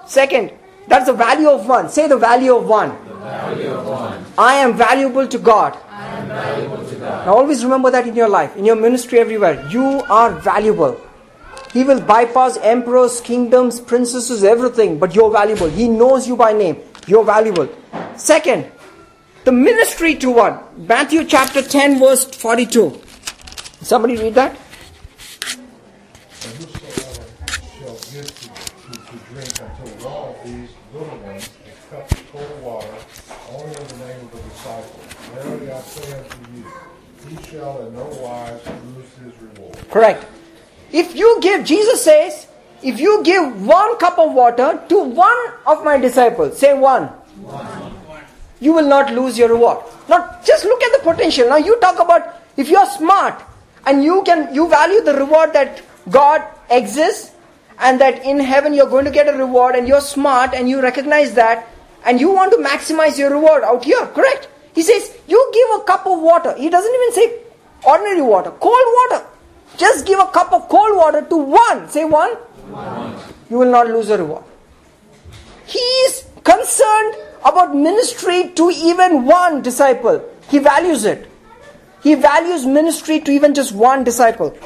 Second, that's the value of one. Say the value of one. Value of one. I am valuable to God. I am valuable to God. Now always remember that in your life, in your ministry, everywhere. You are valuable. He will bypass emperors, kingdoms, princesses, everything, but you're valuable. He knows you by name. You're valuable. Second, the ministry to one. Matthew chapter 10, verse 42. Somebody read that? Water, only in the name of the disciple, verily I say unto you, he shall in no wise lose his reward. Correct. If you give, Jesus says, if you give one cup of water to one of my disciples, say one, one, you will not lose your reward. Now, just look at the potential. Now, you talk about if you're smart and you can, you value the reward that God exists and that in heaven you're going to get a reward and you're smart and you recognize that and you want to maximize your reward out here, correct? He says, you give a cup of water. He doesn't even say ordinary water, cold water. Just give a cup of cold water to one. Say one. one. You will not lose a reward. He is concerned about ministry to even one disciple. He values it. He values ministry to even just one disciple.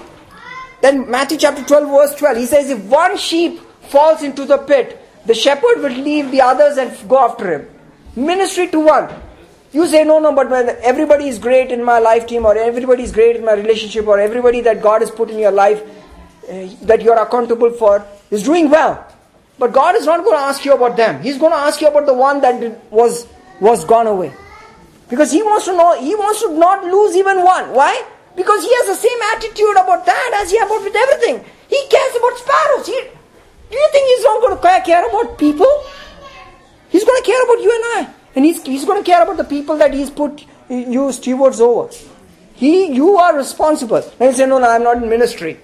Then Matthew chapter 12 verse 12, he says, if one sheep falls into the pit, the shepherd will leave the others and go after him. Ministry to one. You say, no, no, but everybody is great in my life team, or everybody is great in my relationship, or everybody that God has put in your life uh, that you are accountable for is doing well. But God is not going to ask you about them. He's going to ask you about the one that was, was gone away. Because He wants to know, He wants to not lose even one. Why? Because He has the same attitude about that as He has about with everything. He cares about sparrows. He, do you think He's not going to care about people? He's going to care about you and I. And he's, he's going to care about the people that he's put you stewards over. He, you are responsible. And you say, no, no, I'm not in ministry.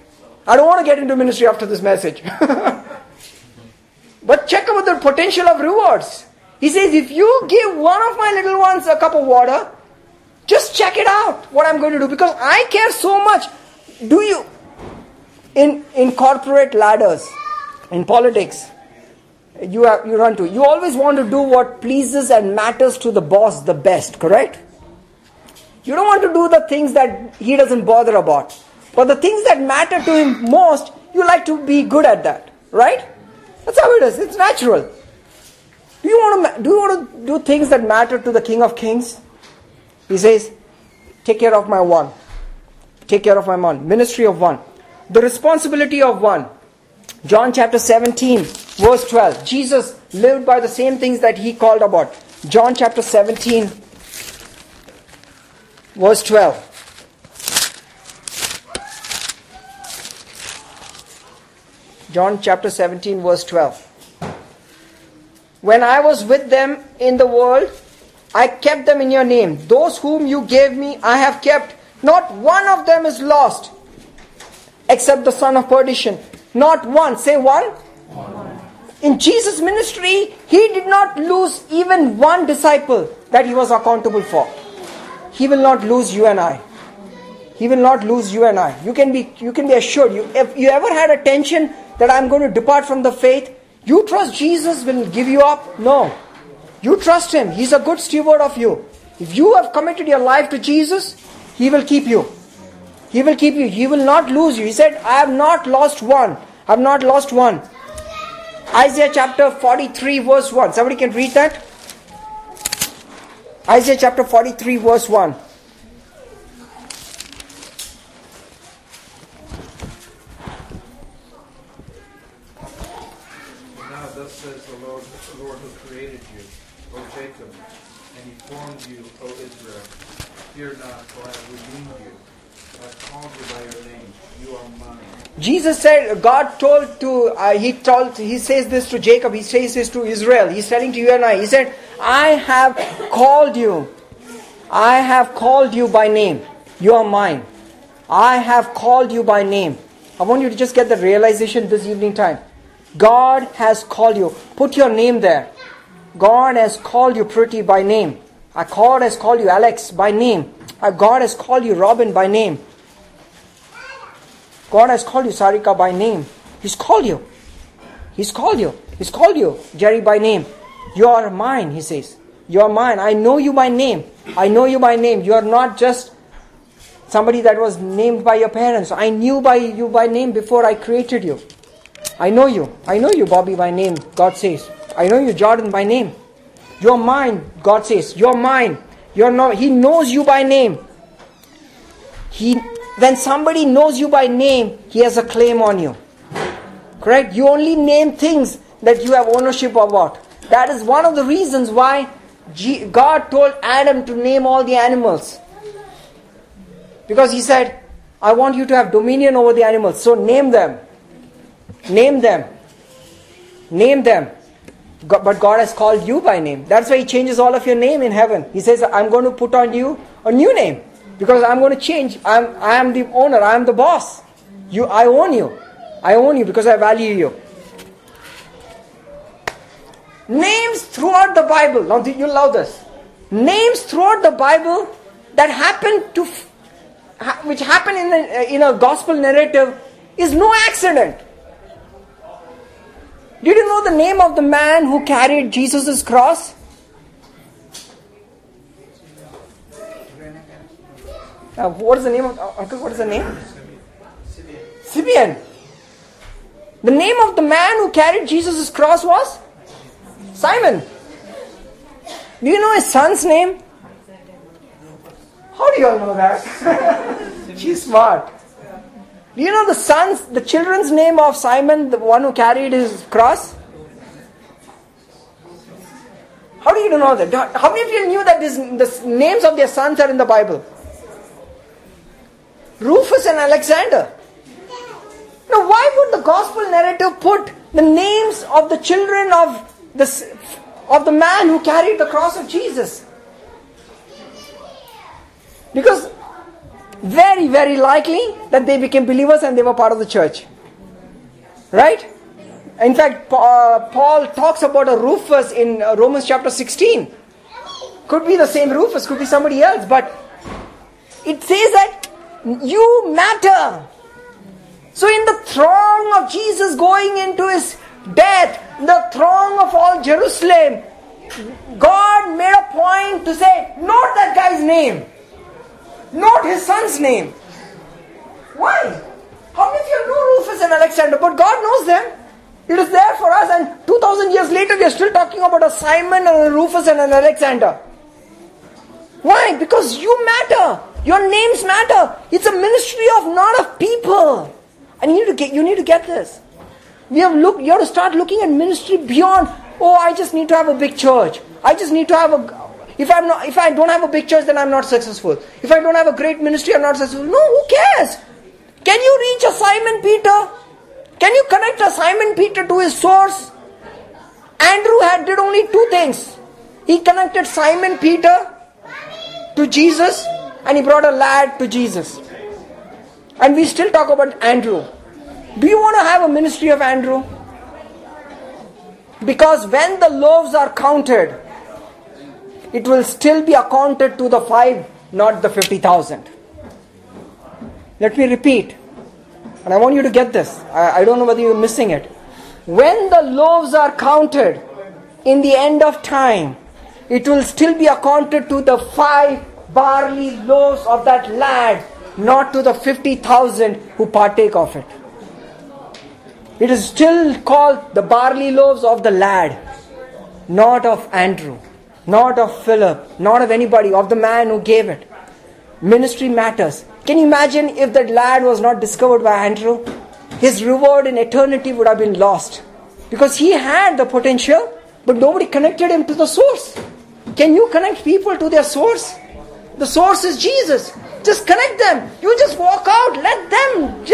I don't want to get into ministry after this message. but check out the potential of rewards. He says, if you give one of my little ones a cup of water, just check it out what I'm going to do because I care so much. Do you, in, in corporate ladders, in politics, you, have, you run to, you always want to do what pleases and matters to the boss the best, correct? You don't want to do the things that he doesn't bother about. But the things that matter to him most, you like to be good at that, right? That's how it is. It's natural. Do you want to do you want to do things that matter to the King of Kings? He says, "Take care of my one. Take care of my one. Ministry of one. The responsibility of one." John chapter 17, verse 12. Jesus lived by the same things that he called about. John chapter 17, verse 12. John chapter 17, verse 12. When I was with them in the world, I kept them in your name. Those whom you gave me, I have kept. Not one of them is lost, except the son of perdition. Not one. Say one. one. In Jesus' ministry, he did not lose even one disciple that he was accountable for. He will not lose you and I. He will not lose you and I. You can be you can be assured. You if you ever had a tension that I'm going to depart from the faith, you trust Jesus will give you up? No. You trust Him. He's a good steward of you. If you have committed your life to Jesus, He will keep you. He will keep you. He will not lose you. He said, I have not lost one. I have not lost one. Isaiah chapter 43, verse 1. Somebody can read that? Isaiah chapter 43, verse 1. Now thus says the Lord, the Lord who created you, O Jacob, and he formed you, O Israel. Fear not, for I have redeemed you. Jesus said, God told to, uh, he told, he says this to Jacob, he says this to Israel, he's telling to you and I, he said, I have called you, I have called you by name, you are mine. I have called you by name. I want you to just get the realization this evening time. God has called you. Put your name there. God has called you pretty by name. God has called you Alex by name. God has called you Robin by name. God has called you Sarika by name. He's called you. He's called you. He's called you Jerry by name. You are mine, he says. You are mine. I know you by name. I know you by name. You are not just somebody that was named by your parents. I knew by you by name before I created you. I know you. I know you, Bobby, by name, God says. I know you, Jordan, by name. You're mine, God says. You're mine. You're not, he knows you by name. He, when somebody knows you by name, he has a claim on you. Correct? You only name things that you have ownership about. That is one of the reasons why G- God told Adam to name all the animals. Because he said, I want you to have dominion over the animals. So name them. Name them. Name them. But God has called you by name. That's why He changes all of your name in heaven. He says, I'm going to put on you a new name. Because I'm going to change. I'm, I am the owner. I am the boss. You, I own you. I own you because I value you. Names throughout the Bible. Now you love this. Names throughout the Bible that happen to, which happen in, the, in a gospel narrative is no accident. Did you know the name of the man who carried Jesus' cross? Uh, what is the name of uh, uncle? What is the name? Simeon. The name of the man who carried Jesus' cross was Simon. Do you know his son's name? How do you all know that? She's smart. Do you know the son's, the children's name of Simon, the one who carried his cross? How do you know that? How many of you knew that this, the names of their sons are in the Bible? Rufus and Alexander. Now, why would the gospel narrative put the names of the children of the, of the man who carried the cross of Jesus? Because very, very likely that they became believers and they were part of the church. Right? In fact, uh, Paul talks about a Rufus in uh, Romans chapter 16. Could be the same Rufus, could be somebody else, but it says that you matter. So, in the throng of Jesus going into his death, the throng of all Jerusalem, God made a point to say, not that guy's name, not his son's name. Why? How many of you know Rufus and Alexander? But God knows them. It is there for us, and 2000 years later, we are still talking about a Simon and a Rufus and an Alexander. Why? Because you matter. Your names matter. It's a ministry of not of people. And you need to get you need to get this. We have look you have to start looking at ministry beyond, oh, I just need to have a big church. I just need to have a if I'm not if I don't have a big church, then I'm not successful. If I don't have a great ministry, I'm not successful. No, who cares? Can you reach a Simon Peter? Can you connect a Simon Peter to his source? Andrew had did only two things. He connected Simon Peter to Jesus and he brought a lad to Jesus. And we still talk about Andrew. Do you want to have a ministry of Andrew? Because when the loaves are counted, it will still be accounted to the five, not the 50,000. Let me repeat. And I want you to get this. I, I don't know whether you're missing it. When the loaves are counted in the end of time, it will still be accounted to the five barley loaves of that lad, not to the 50,000 who partake of it. It is still called the barley loaves of the lad, not of Andrew, not of Philip, not of anybody, of the man who gave it. Ministry matters. Can you imagine if that lad was not discovered by Andrew? His reward in eternity would have been lost. Because he had the potential, but nobody connected him to the source. Can you connect people to their source? The source is Jesus. Just connect them. You just walk out. Let them.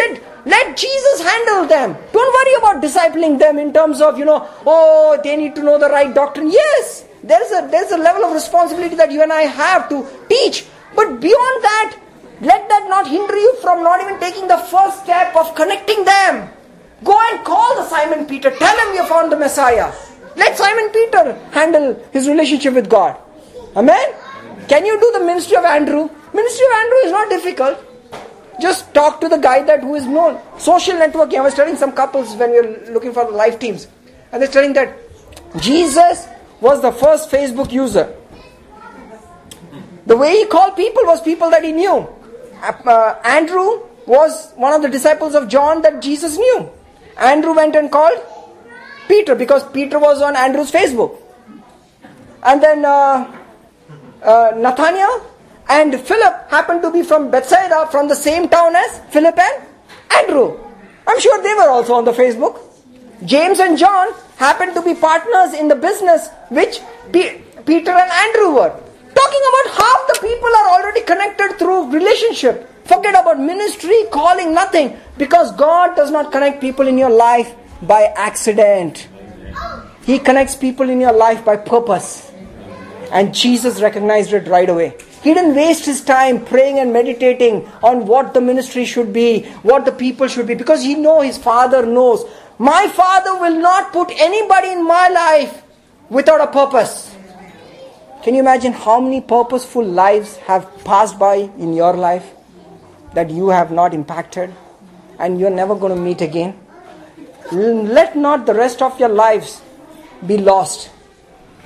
Let, Jesus handle them. Don't worry about discipling them in terms of, you know, oh, they need to know the right doctrine. Yes, there's a, there's a level of responsibility that you and I have to teach. But beyond that, let that not hinder you from not even taking the first step of connecting them. Go and call the Simon Peter. Tell him you found the Messiah. Let Simon Peter handle his relationship with God. Amen? Can you do the ministry of Andrew? Ministry of Andrew is not difficult. Just talk to the guy that who is known. Social networking. I was telling some couples when we were looking for life teams. And they're telling that Jesus was the first Facebook user. The way he called people was people that he knew. Uh, Andrew was one of the disciples of John that Jesus knew. Andrew went and called Peter because Peter was on Andrew's Facebook. And then uh, uh, Nathaniel and Philip happened to be from Bethsaida, from the same town as Philip and Andrew. I'm sure they were also on the Facebook. James and John happened to be partners in the business which P- Peter and Andrew were. Talking about half the people are already connected through relationship. Forget about ministry, calling, nothing. Because God does not connect people in your life by accident. He connects people in your life by purpose. And Jesus recognized it right away. He didn't waste his time praying and meditating on what the ministry should be, what the people should be, because he know his father knows. My father will not put anybody in my life without a purpose. Can you imagine how many purposeful lives have passed by in your life that you have not impacted and you're never going to meet again? Let not the rest of your lives be lost.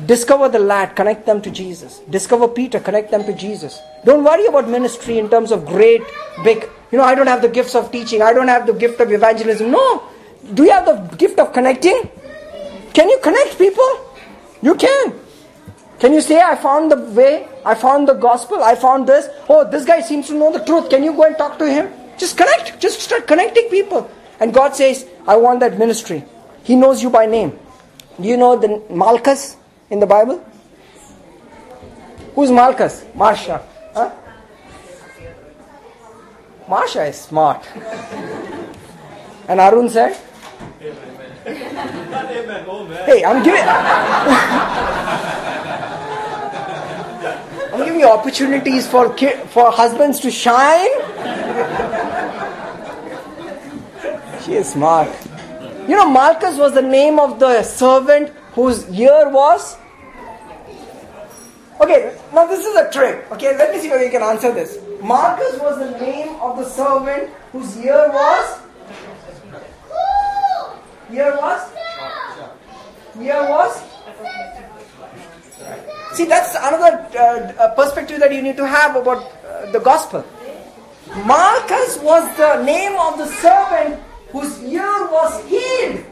Discover the lad, connect them to Jesus. Discover Peter, connect them to Jesus. Don't worry about ministry in terms of great, big, you know, I don't have the gifts of teaching, I don't have the gift of evangelism. No. Do you have the gift of connecting? Can you connect people? You can. Can you say, I found the way, I found the gospel, I found this? Oh, this guy seems to know the truth. Can you go and talk to him? Just connect. Just start connecting people. And God says, I want that ministry. He knows you by name. Do you know the Malchus in the Bible? Who's Malchus? Marsha. Huh? Marsha is smart. and Arun said, Amen. Oh, man. Hey, I'm giving. I'm giving many opportunities for ki- for husbands to shine. she is smart. You know, Malchus was the name of the servant whose year was. Okay, now this is a trick. Okay, let me see whether you can answer this. Marcus was the name of the servant whose year was. Year was. Year was. See, that's another uh, uh, perspective that you need to have about uh, the gospel. Marcus was the name of the servant whose ear was healed.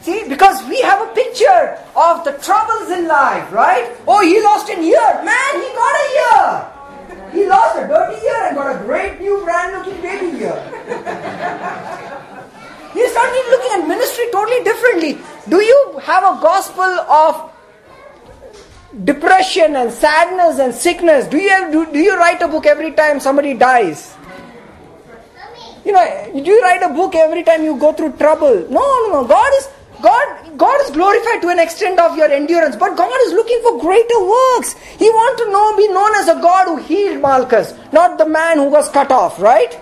See, because we have a picture of the troubles in life, right? Oh, he lost an ear. Man, he got a ear. He lost a dirty ear and got a great new brand looking baby ear. You start looking at ministry totally differently. Do you have a gospel of depression and sadness and sickness? Do you have, do, do you write a book every time somebody dies? You know, do you write a book every time you go through trouble? No, no, no. God is God, God is glorified to an extent of your endurance, but God is looking for greater works. He wants to know, be known as a God who healed Malchus, not the man who was cut off, right?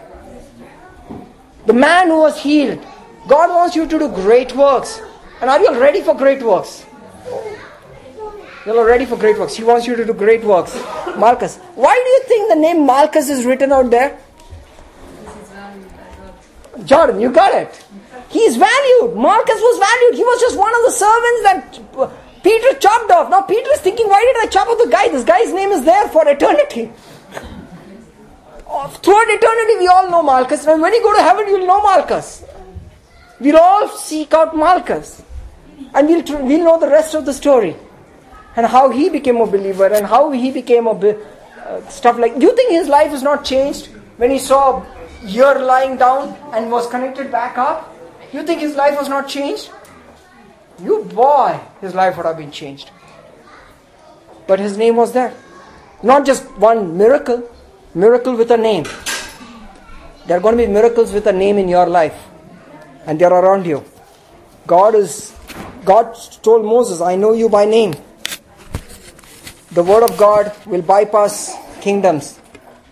The man who was healed. God wants you to do great works. And are you ready for great works? You're ready for great works. He wants you to do great works. Malchus. Why do you think the name Malchus is written out there? Jordan, you got it. He is valued. Marcus was valued. He was just one of the servants that Peter chopped off. Now Peter is thinking, why did I chop off the guy? This guy's name is there for eternity. Throughout eternity, we all know Malchus. And when you go to heaven, you'll know Malchus. We'll all seek out Malchus. And we'll, we'll know the rest of the story. And how he became a believer and how he became a uh, stuff like. Do you think his life is not changed when he saw ear lying down and was connected back up? You think his life was not changed? You boy, his life would have been changed. But his name was there. Not just one miracle, miracle with a name. There are going to be miracles with a name in your life, and they're around you. God is God told Moses, I know you by name. The word of God will bypass kingdoms.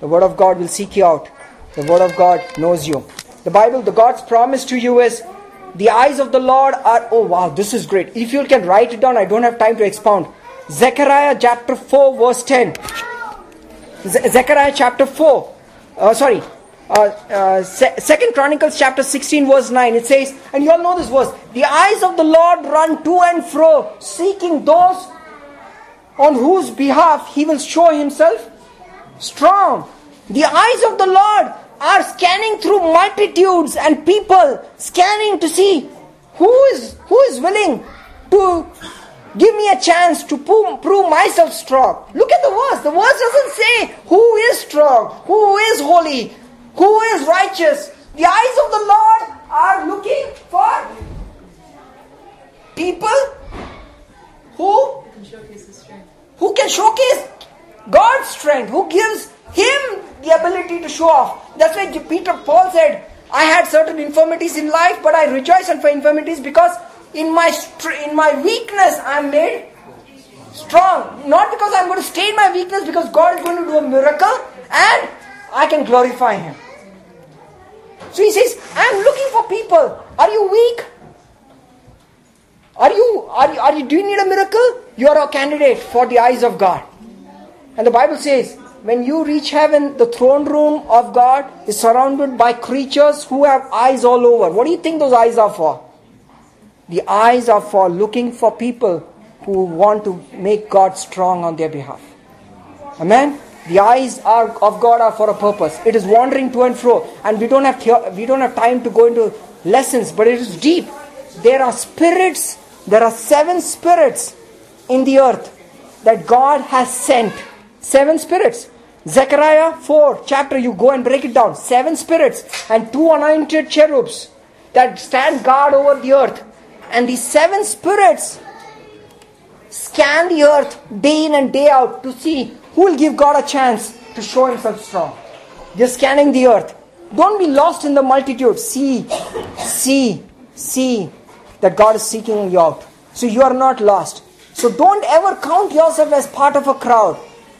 The word of God will seek you out. The word of God knows you. The Bible, the God's promise to you is the eyes of the Lord are, oh wow, this is great. If you can write it down, I don't have time to expound. Zechariah chapter 4, verse 10. Ze- Zechariah chapter 4, uh, sorry, uh, uh, Se- Second Chronicles chapter 16, verse 9. It says, and you all know this verse the eyes of the Lord run to and fro, seeking those on whose behalf he will show himself strong. The eyes of the Lord are scanning through multitudes and people scanning to see who is who is willing to give me a chance to prove, prove myself strong. Look at the verse. The verse doesn't say who is strong who is holy who is righteous. The eyes of the lord are looking for people who who can showcase god's strength who gives him the ability to show off. That's why Peter Paul said, I had certain infirmities in life, but I rejoice in for infirmities because in my in my weakness I'm made strong. Not because I'm going to stay in my weakness, because God is going to do a miracle and I can glorify Him. So he says, I'm looking for people. Are you weak? Are you, are you, are you, do you need a miracle? You are a candidate for the eyes of God. And the Bible says, when you reach heaven, the throne room of God is surrounded by creatures who have eyes all over. What do you think those eyes are for? The eyes are for looking for people who want to make God strong on their behalf. Amen. The eyes are of God are for a purpose. It is wandering to and fro, and we don't have the- we don't have time to go into lessons, but it is deep. There are spirits. There are seven spirits in the earth that God has sent. Seven spirits. Zechariah 4 chapter, you go and break it down. Seven spirits and two anointed cherubs that stand guard over the earth. And these seven spirits scan the earth day in and day out to see who will give God a chance to show himself strong. They're scanning the earth. Don't be lost in the multitude. See, see, see that God is seeking you out. So you are not lost. So don't ever count yourself as part of a crowd.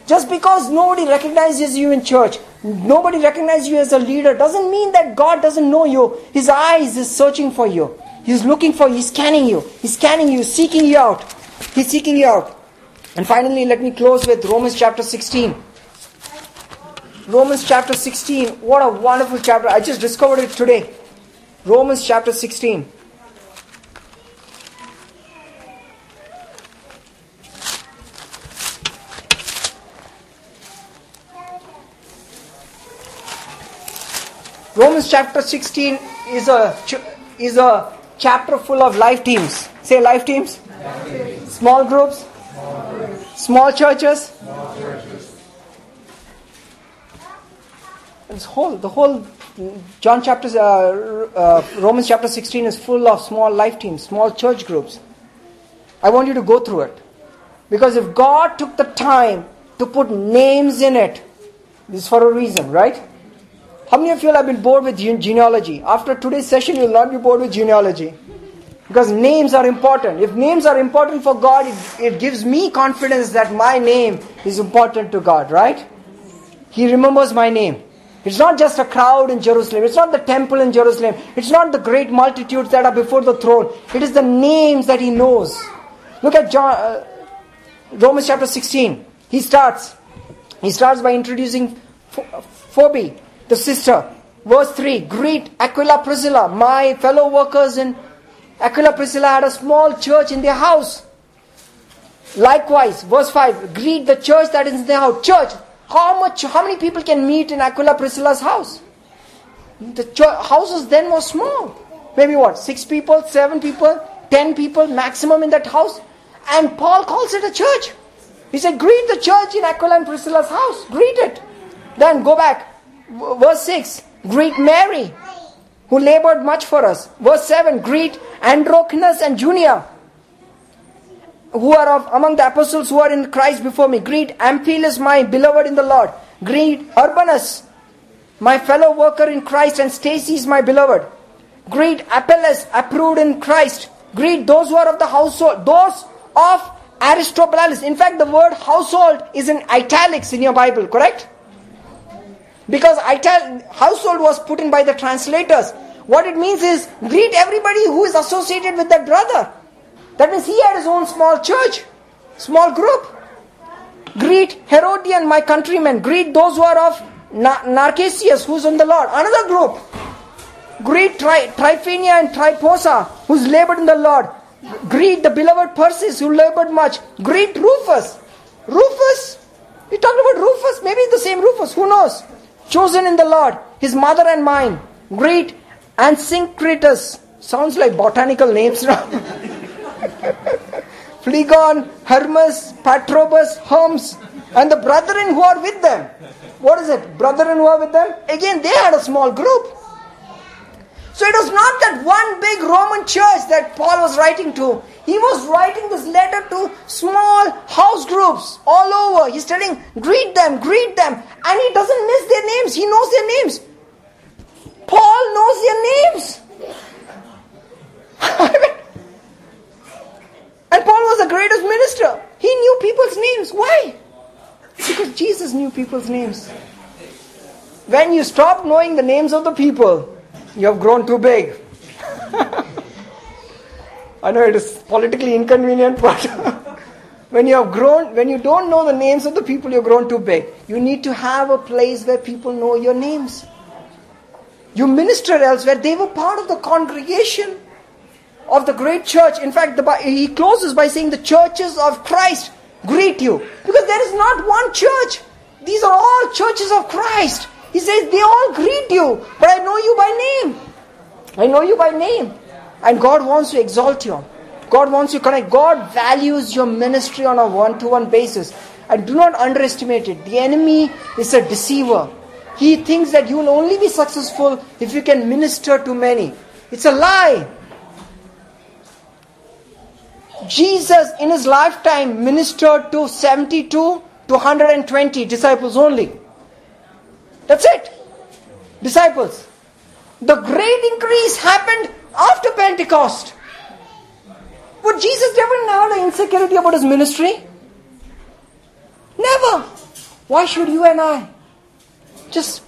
Just because nobody recognizes you in church, nobody recognizes you as a leader, doesn't mean that God doesn't know you. His eyes is searching for you. He's looking for you. He's scanning you. He's scanning you, seeking you out. He's seeking you out. And finally, let me close with Romans chapter 16. Romans chapter 16. What a wonderful chapter. I just discovered it today. Romans chapter 16. Romans chapter 16 is a is a chapter full of life teams. Say life teams. Small groups. Small churches. This whole the whole John chapter uh, uh, Romans chapter 16 is full of small life teams, small church groups. I want you to go through it. Because if God took the time to put names in it, this is for a reason, right? How many of you have been bored with gene- genealogy? After today's session, you will not be bored with genealogy. Because names are important. If names are important for God, it, it gives me confidence that my name is important to God, right? He remembers my name. It's not just a crowd in Jerusalem. It's not the temple in Jerusalem. It's not the great multitudes that are before the throne. It is the names that he knows. Look at John, uh, Romans chapter 16. He starts. He starts by introducing Pho- Phoebe, the sister. Verse 3 Greet Aquila Priscilla, my fellow workers in Aquila Priscilla had a small church in their house. Likewise, verse 5 Greet the church that is in their house. Church, how much how many people can meet in Aquila Priscilla's house? The church, houses then were small. Maybe what? Six people, seven people, ten people maximum in that house. And Paul calls it a church. He said, Greet the church in Aquila and Priscilla's house. Greet it. Then go back. Verse 6 Greet Mary, who labored much for us. Verse 7 Greet Andronicus and Junia, who are of among the apostles who are in Christ before me. Greet Amplias, my beloved in the Lord. Greet Urbanus, my fellow worker in Christ, and Stachys is my beloved. Greet Apelles, approved in Christ. Greet those who are of the household, those of Aristobulus. In fact, the word household is in italics in your Bible, correct? Because ital- household was put in by the translators. What it means is greet everybody who is associated with that brother. That means he had his own small church, small group. Greet Herodion, my countrymen. Greet those who are of Na- Narcissus, who's in the Lord. Another group. Greet Tri- Tryphenia and Tryphosa, who's labored in the Lord. Greet the beloved Persis, who labored much. Greet Rufus. Rufus? We talked about Rufus. Maybe the same Rufus. Who knows? Chosen in the Lord, his mother and mine. Greet Asyncritus. Sounds like botanical names now. Phlegon, Hermes, Patrobas, Hermes, and the brethren who are with them. What is it? Brethren who are with them? Again, they had a small group. So it was not that one big Roman church that Paul was writing to. He was writing this letter to small house groups all over. He's telling, greet them, greet them. And he doesn't miss their names. He knows their names. Paul knows their names. and Paul was the greatest minister. He knew people's names. Why? Because Jesus knew people's names. When you stop knowing the names of the people, you have grown too big. I know it is politically inconvenient, but when you have grown, when you don't know the names of the people, you've grown too big. You need to have a place where people know your names. You minister elsewhere. They were part of the congregation of the great church. In fact, the, he closes by saying, The churches of Christ greet you. Because there is not one church. These are all churches of Christ. He says, They all greet you, but I know you by name. I know you by name. And God wants to exalt you. God wants you to connect. God values your ministry on a one to one basis. And do not underestimate it. The enemy is a deceiver. He thinks that you will only be successful if you can minister to many. It's a lie. Jesus, in his lifetime, ministered to 72 to 120 disciples only. That's it. Disciples. The great increase happened after Pentecost. Would Jesus never have the insecurity about his ministry? Never. Why should you and I? Just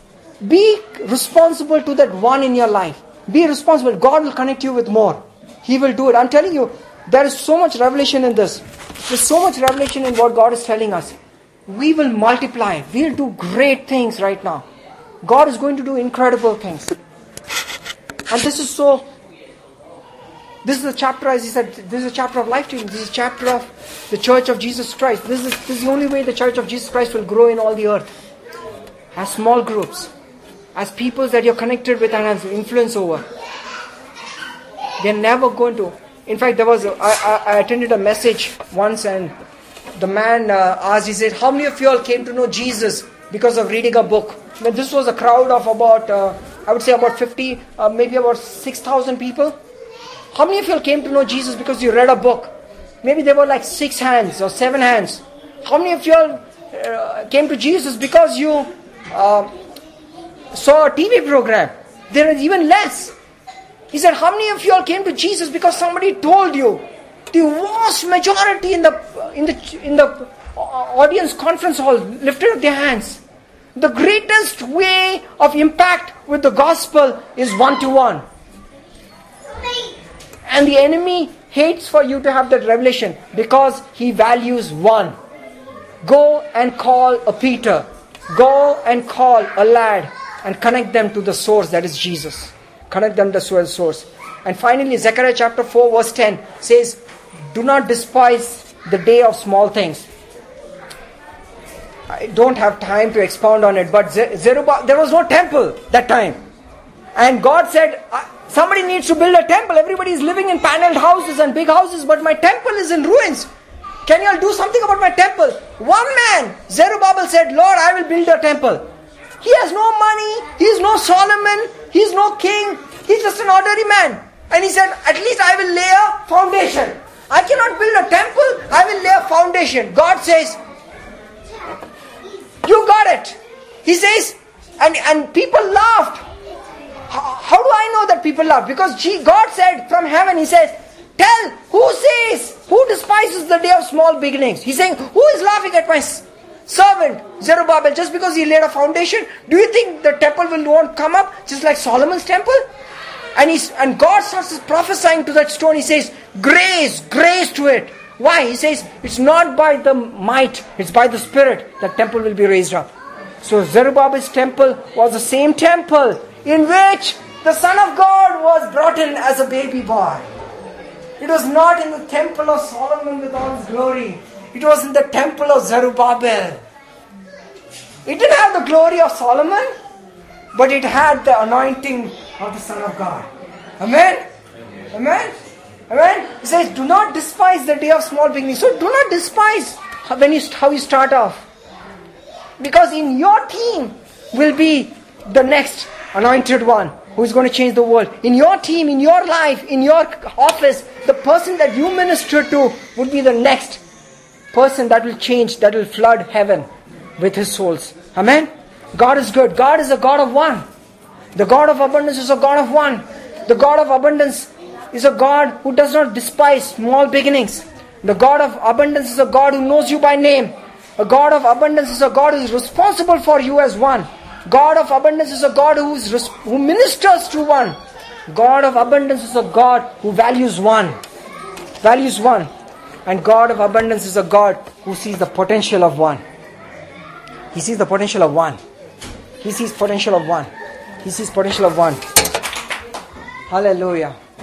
be responsible to that one in your life. Be responsible. God will connect you with more. He will do it. I'm telling you, there is so much revelation in this. There's so much revelation in what God is telling us. We will multiply. We'll do great things right now. God is going to do incredible things. And this is so. This is a chapter, as he said, this is a chapter of life changing. This is a chapter of the Church of Jesus Christ. This is, this is the only way the Church of Jesus Christ will grow in all the earth. As small groups, as peoples that you're connected with and have influence over. They're never going to. In fact, there was a, I, I, attended a message once, and the man uh, asked. He said, "How many of you all came to know Jesus because of reading a book?" Now, this was a crowd of about, uh, I would say, about fifty, uh, maybe about six thousand people. How many of you came to know Jesus because you read a book? Maybe there were like six hands or seven hands. How many of you all uh, came to Jesus because you uh, saw a TV program? There is even less. He said, How many of you all came to Jesus because somebody told you? The vast majority in the in the in the audience conference hall lifted up their hands. The greatest way of impact with the gospel is one to one. And the enemy hates for you to have that revelation because he values one. Go and call a Peter. Go and call a lad and connect them to the source that is Jesus. Connect them to the source. And finally, Zechariah chapter 4, verse 10 says, Do not despise the day of small things. I don't have time to expound on it, but Zerubbabel, there was no temple that time. And God said, Somebody needs to build a temple. Everybody is living in paneled houses and big houses, but my temple is in ruins. Can you all do something about my temple? One man, Zerubbabel said, Lord, I will build a temple. He has no money, he is no Solomon, he is no king, he's just an ordinary man. And he said, At least I will lay a foundation. I cannot build a temple, I will lay a foundation. God says, You got it. He says, and, and people laughed. How, do I know that people laughed? Because God said from heaven, He says, Tell who says, who despises the day of small beginnings? He's saying, Who is laughing at my servant Zerubbabel just because he laid a foundation? Do you think the temple will won't come up just like Solomon's temple? And he's and God starts prophesying to that stone. He says, Grace, grace to it. Why? He says, It's not by the might, it's by the Spirit that temple will be raised up. So Zerubbabel's temple was the same temple in which the Son of God was brought in as a baby boy. It was not in the temple of Solomon with all his glory. It was in the temple of Zerubbabel. It didn't have the glory of Solomon, but it had the anointing of the Son of God. Amen? Amen? Amen? He says, do not despise the day of small beginnings. So do not despise when you, how you start off. Because in your team will be the next anointed one who is going to change the world. In your team, in your life, in your office, the person that you minister to would be the next person that will change, that will flood heaven with his souls. Amen? God is good. God is a God of one. The God of abundance is a God of one. The God of abundance is a God who does not despise small beginnings. The God of abundance is a God who knows you by name. A God of abundance is a God who is responsible for you as one. God of abundance is a God who, is, who ministers to one. God of abundance is a God who values one. Values one. And God of abundance is a God who sees the potential of one. He sees the potential of one. He sees potential of one. He sees potential of one. Hallelujah.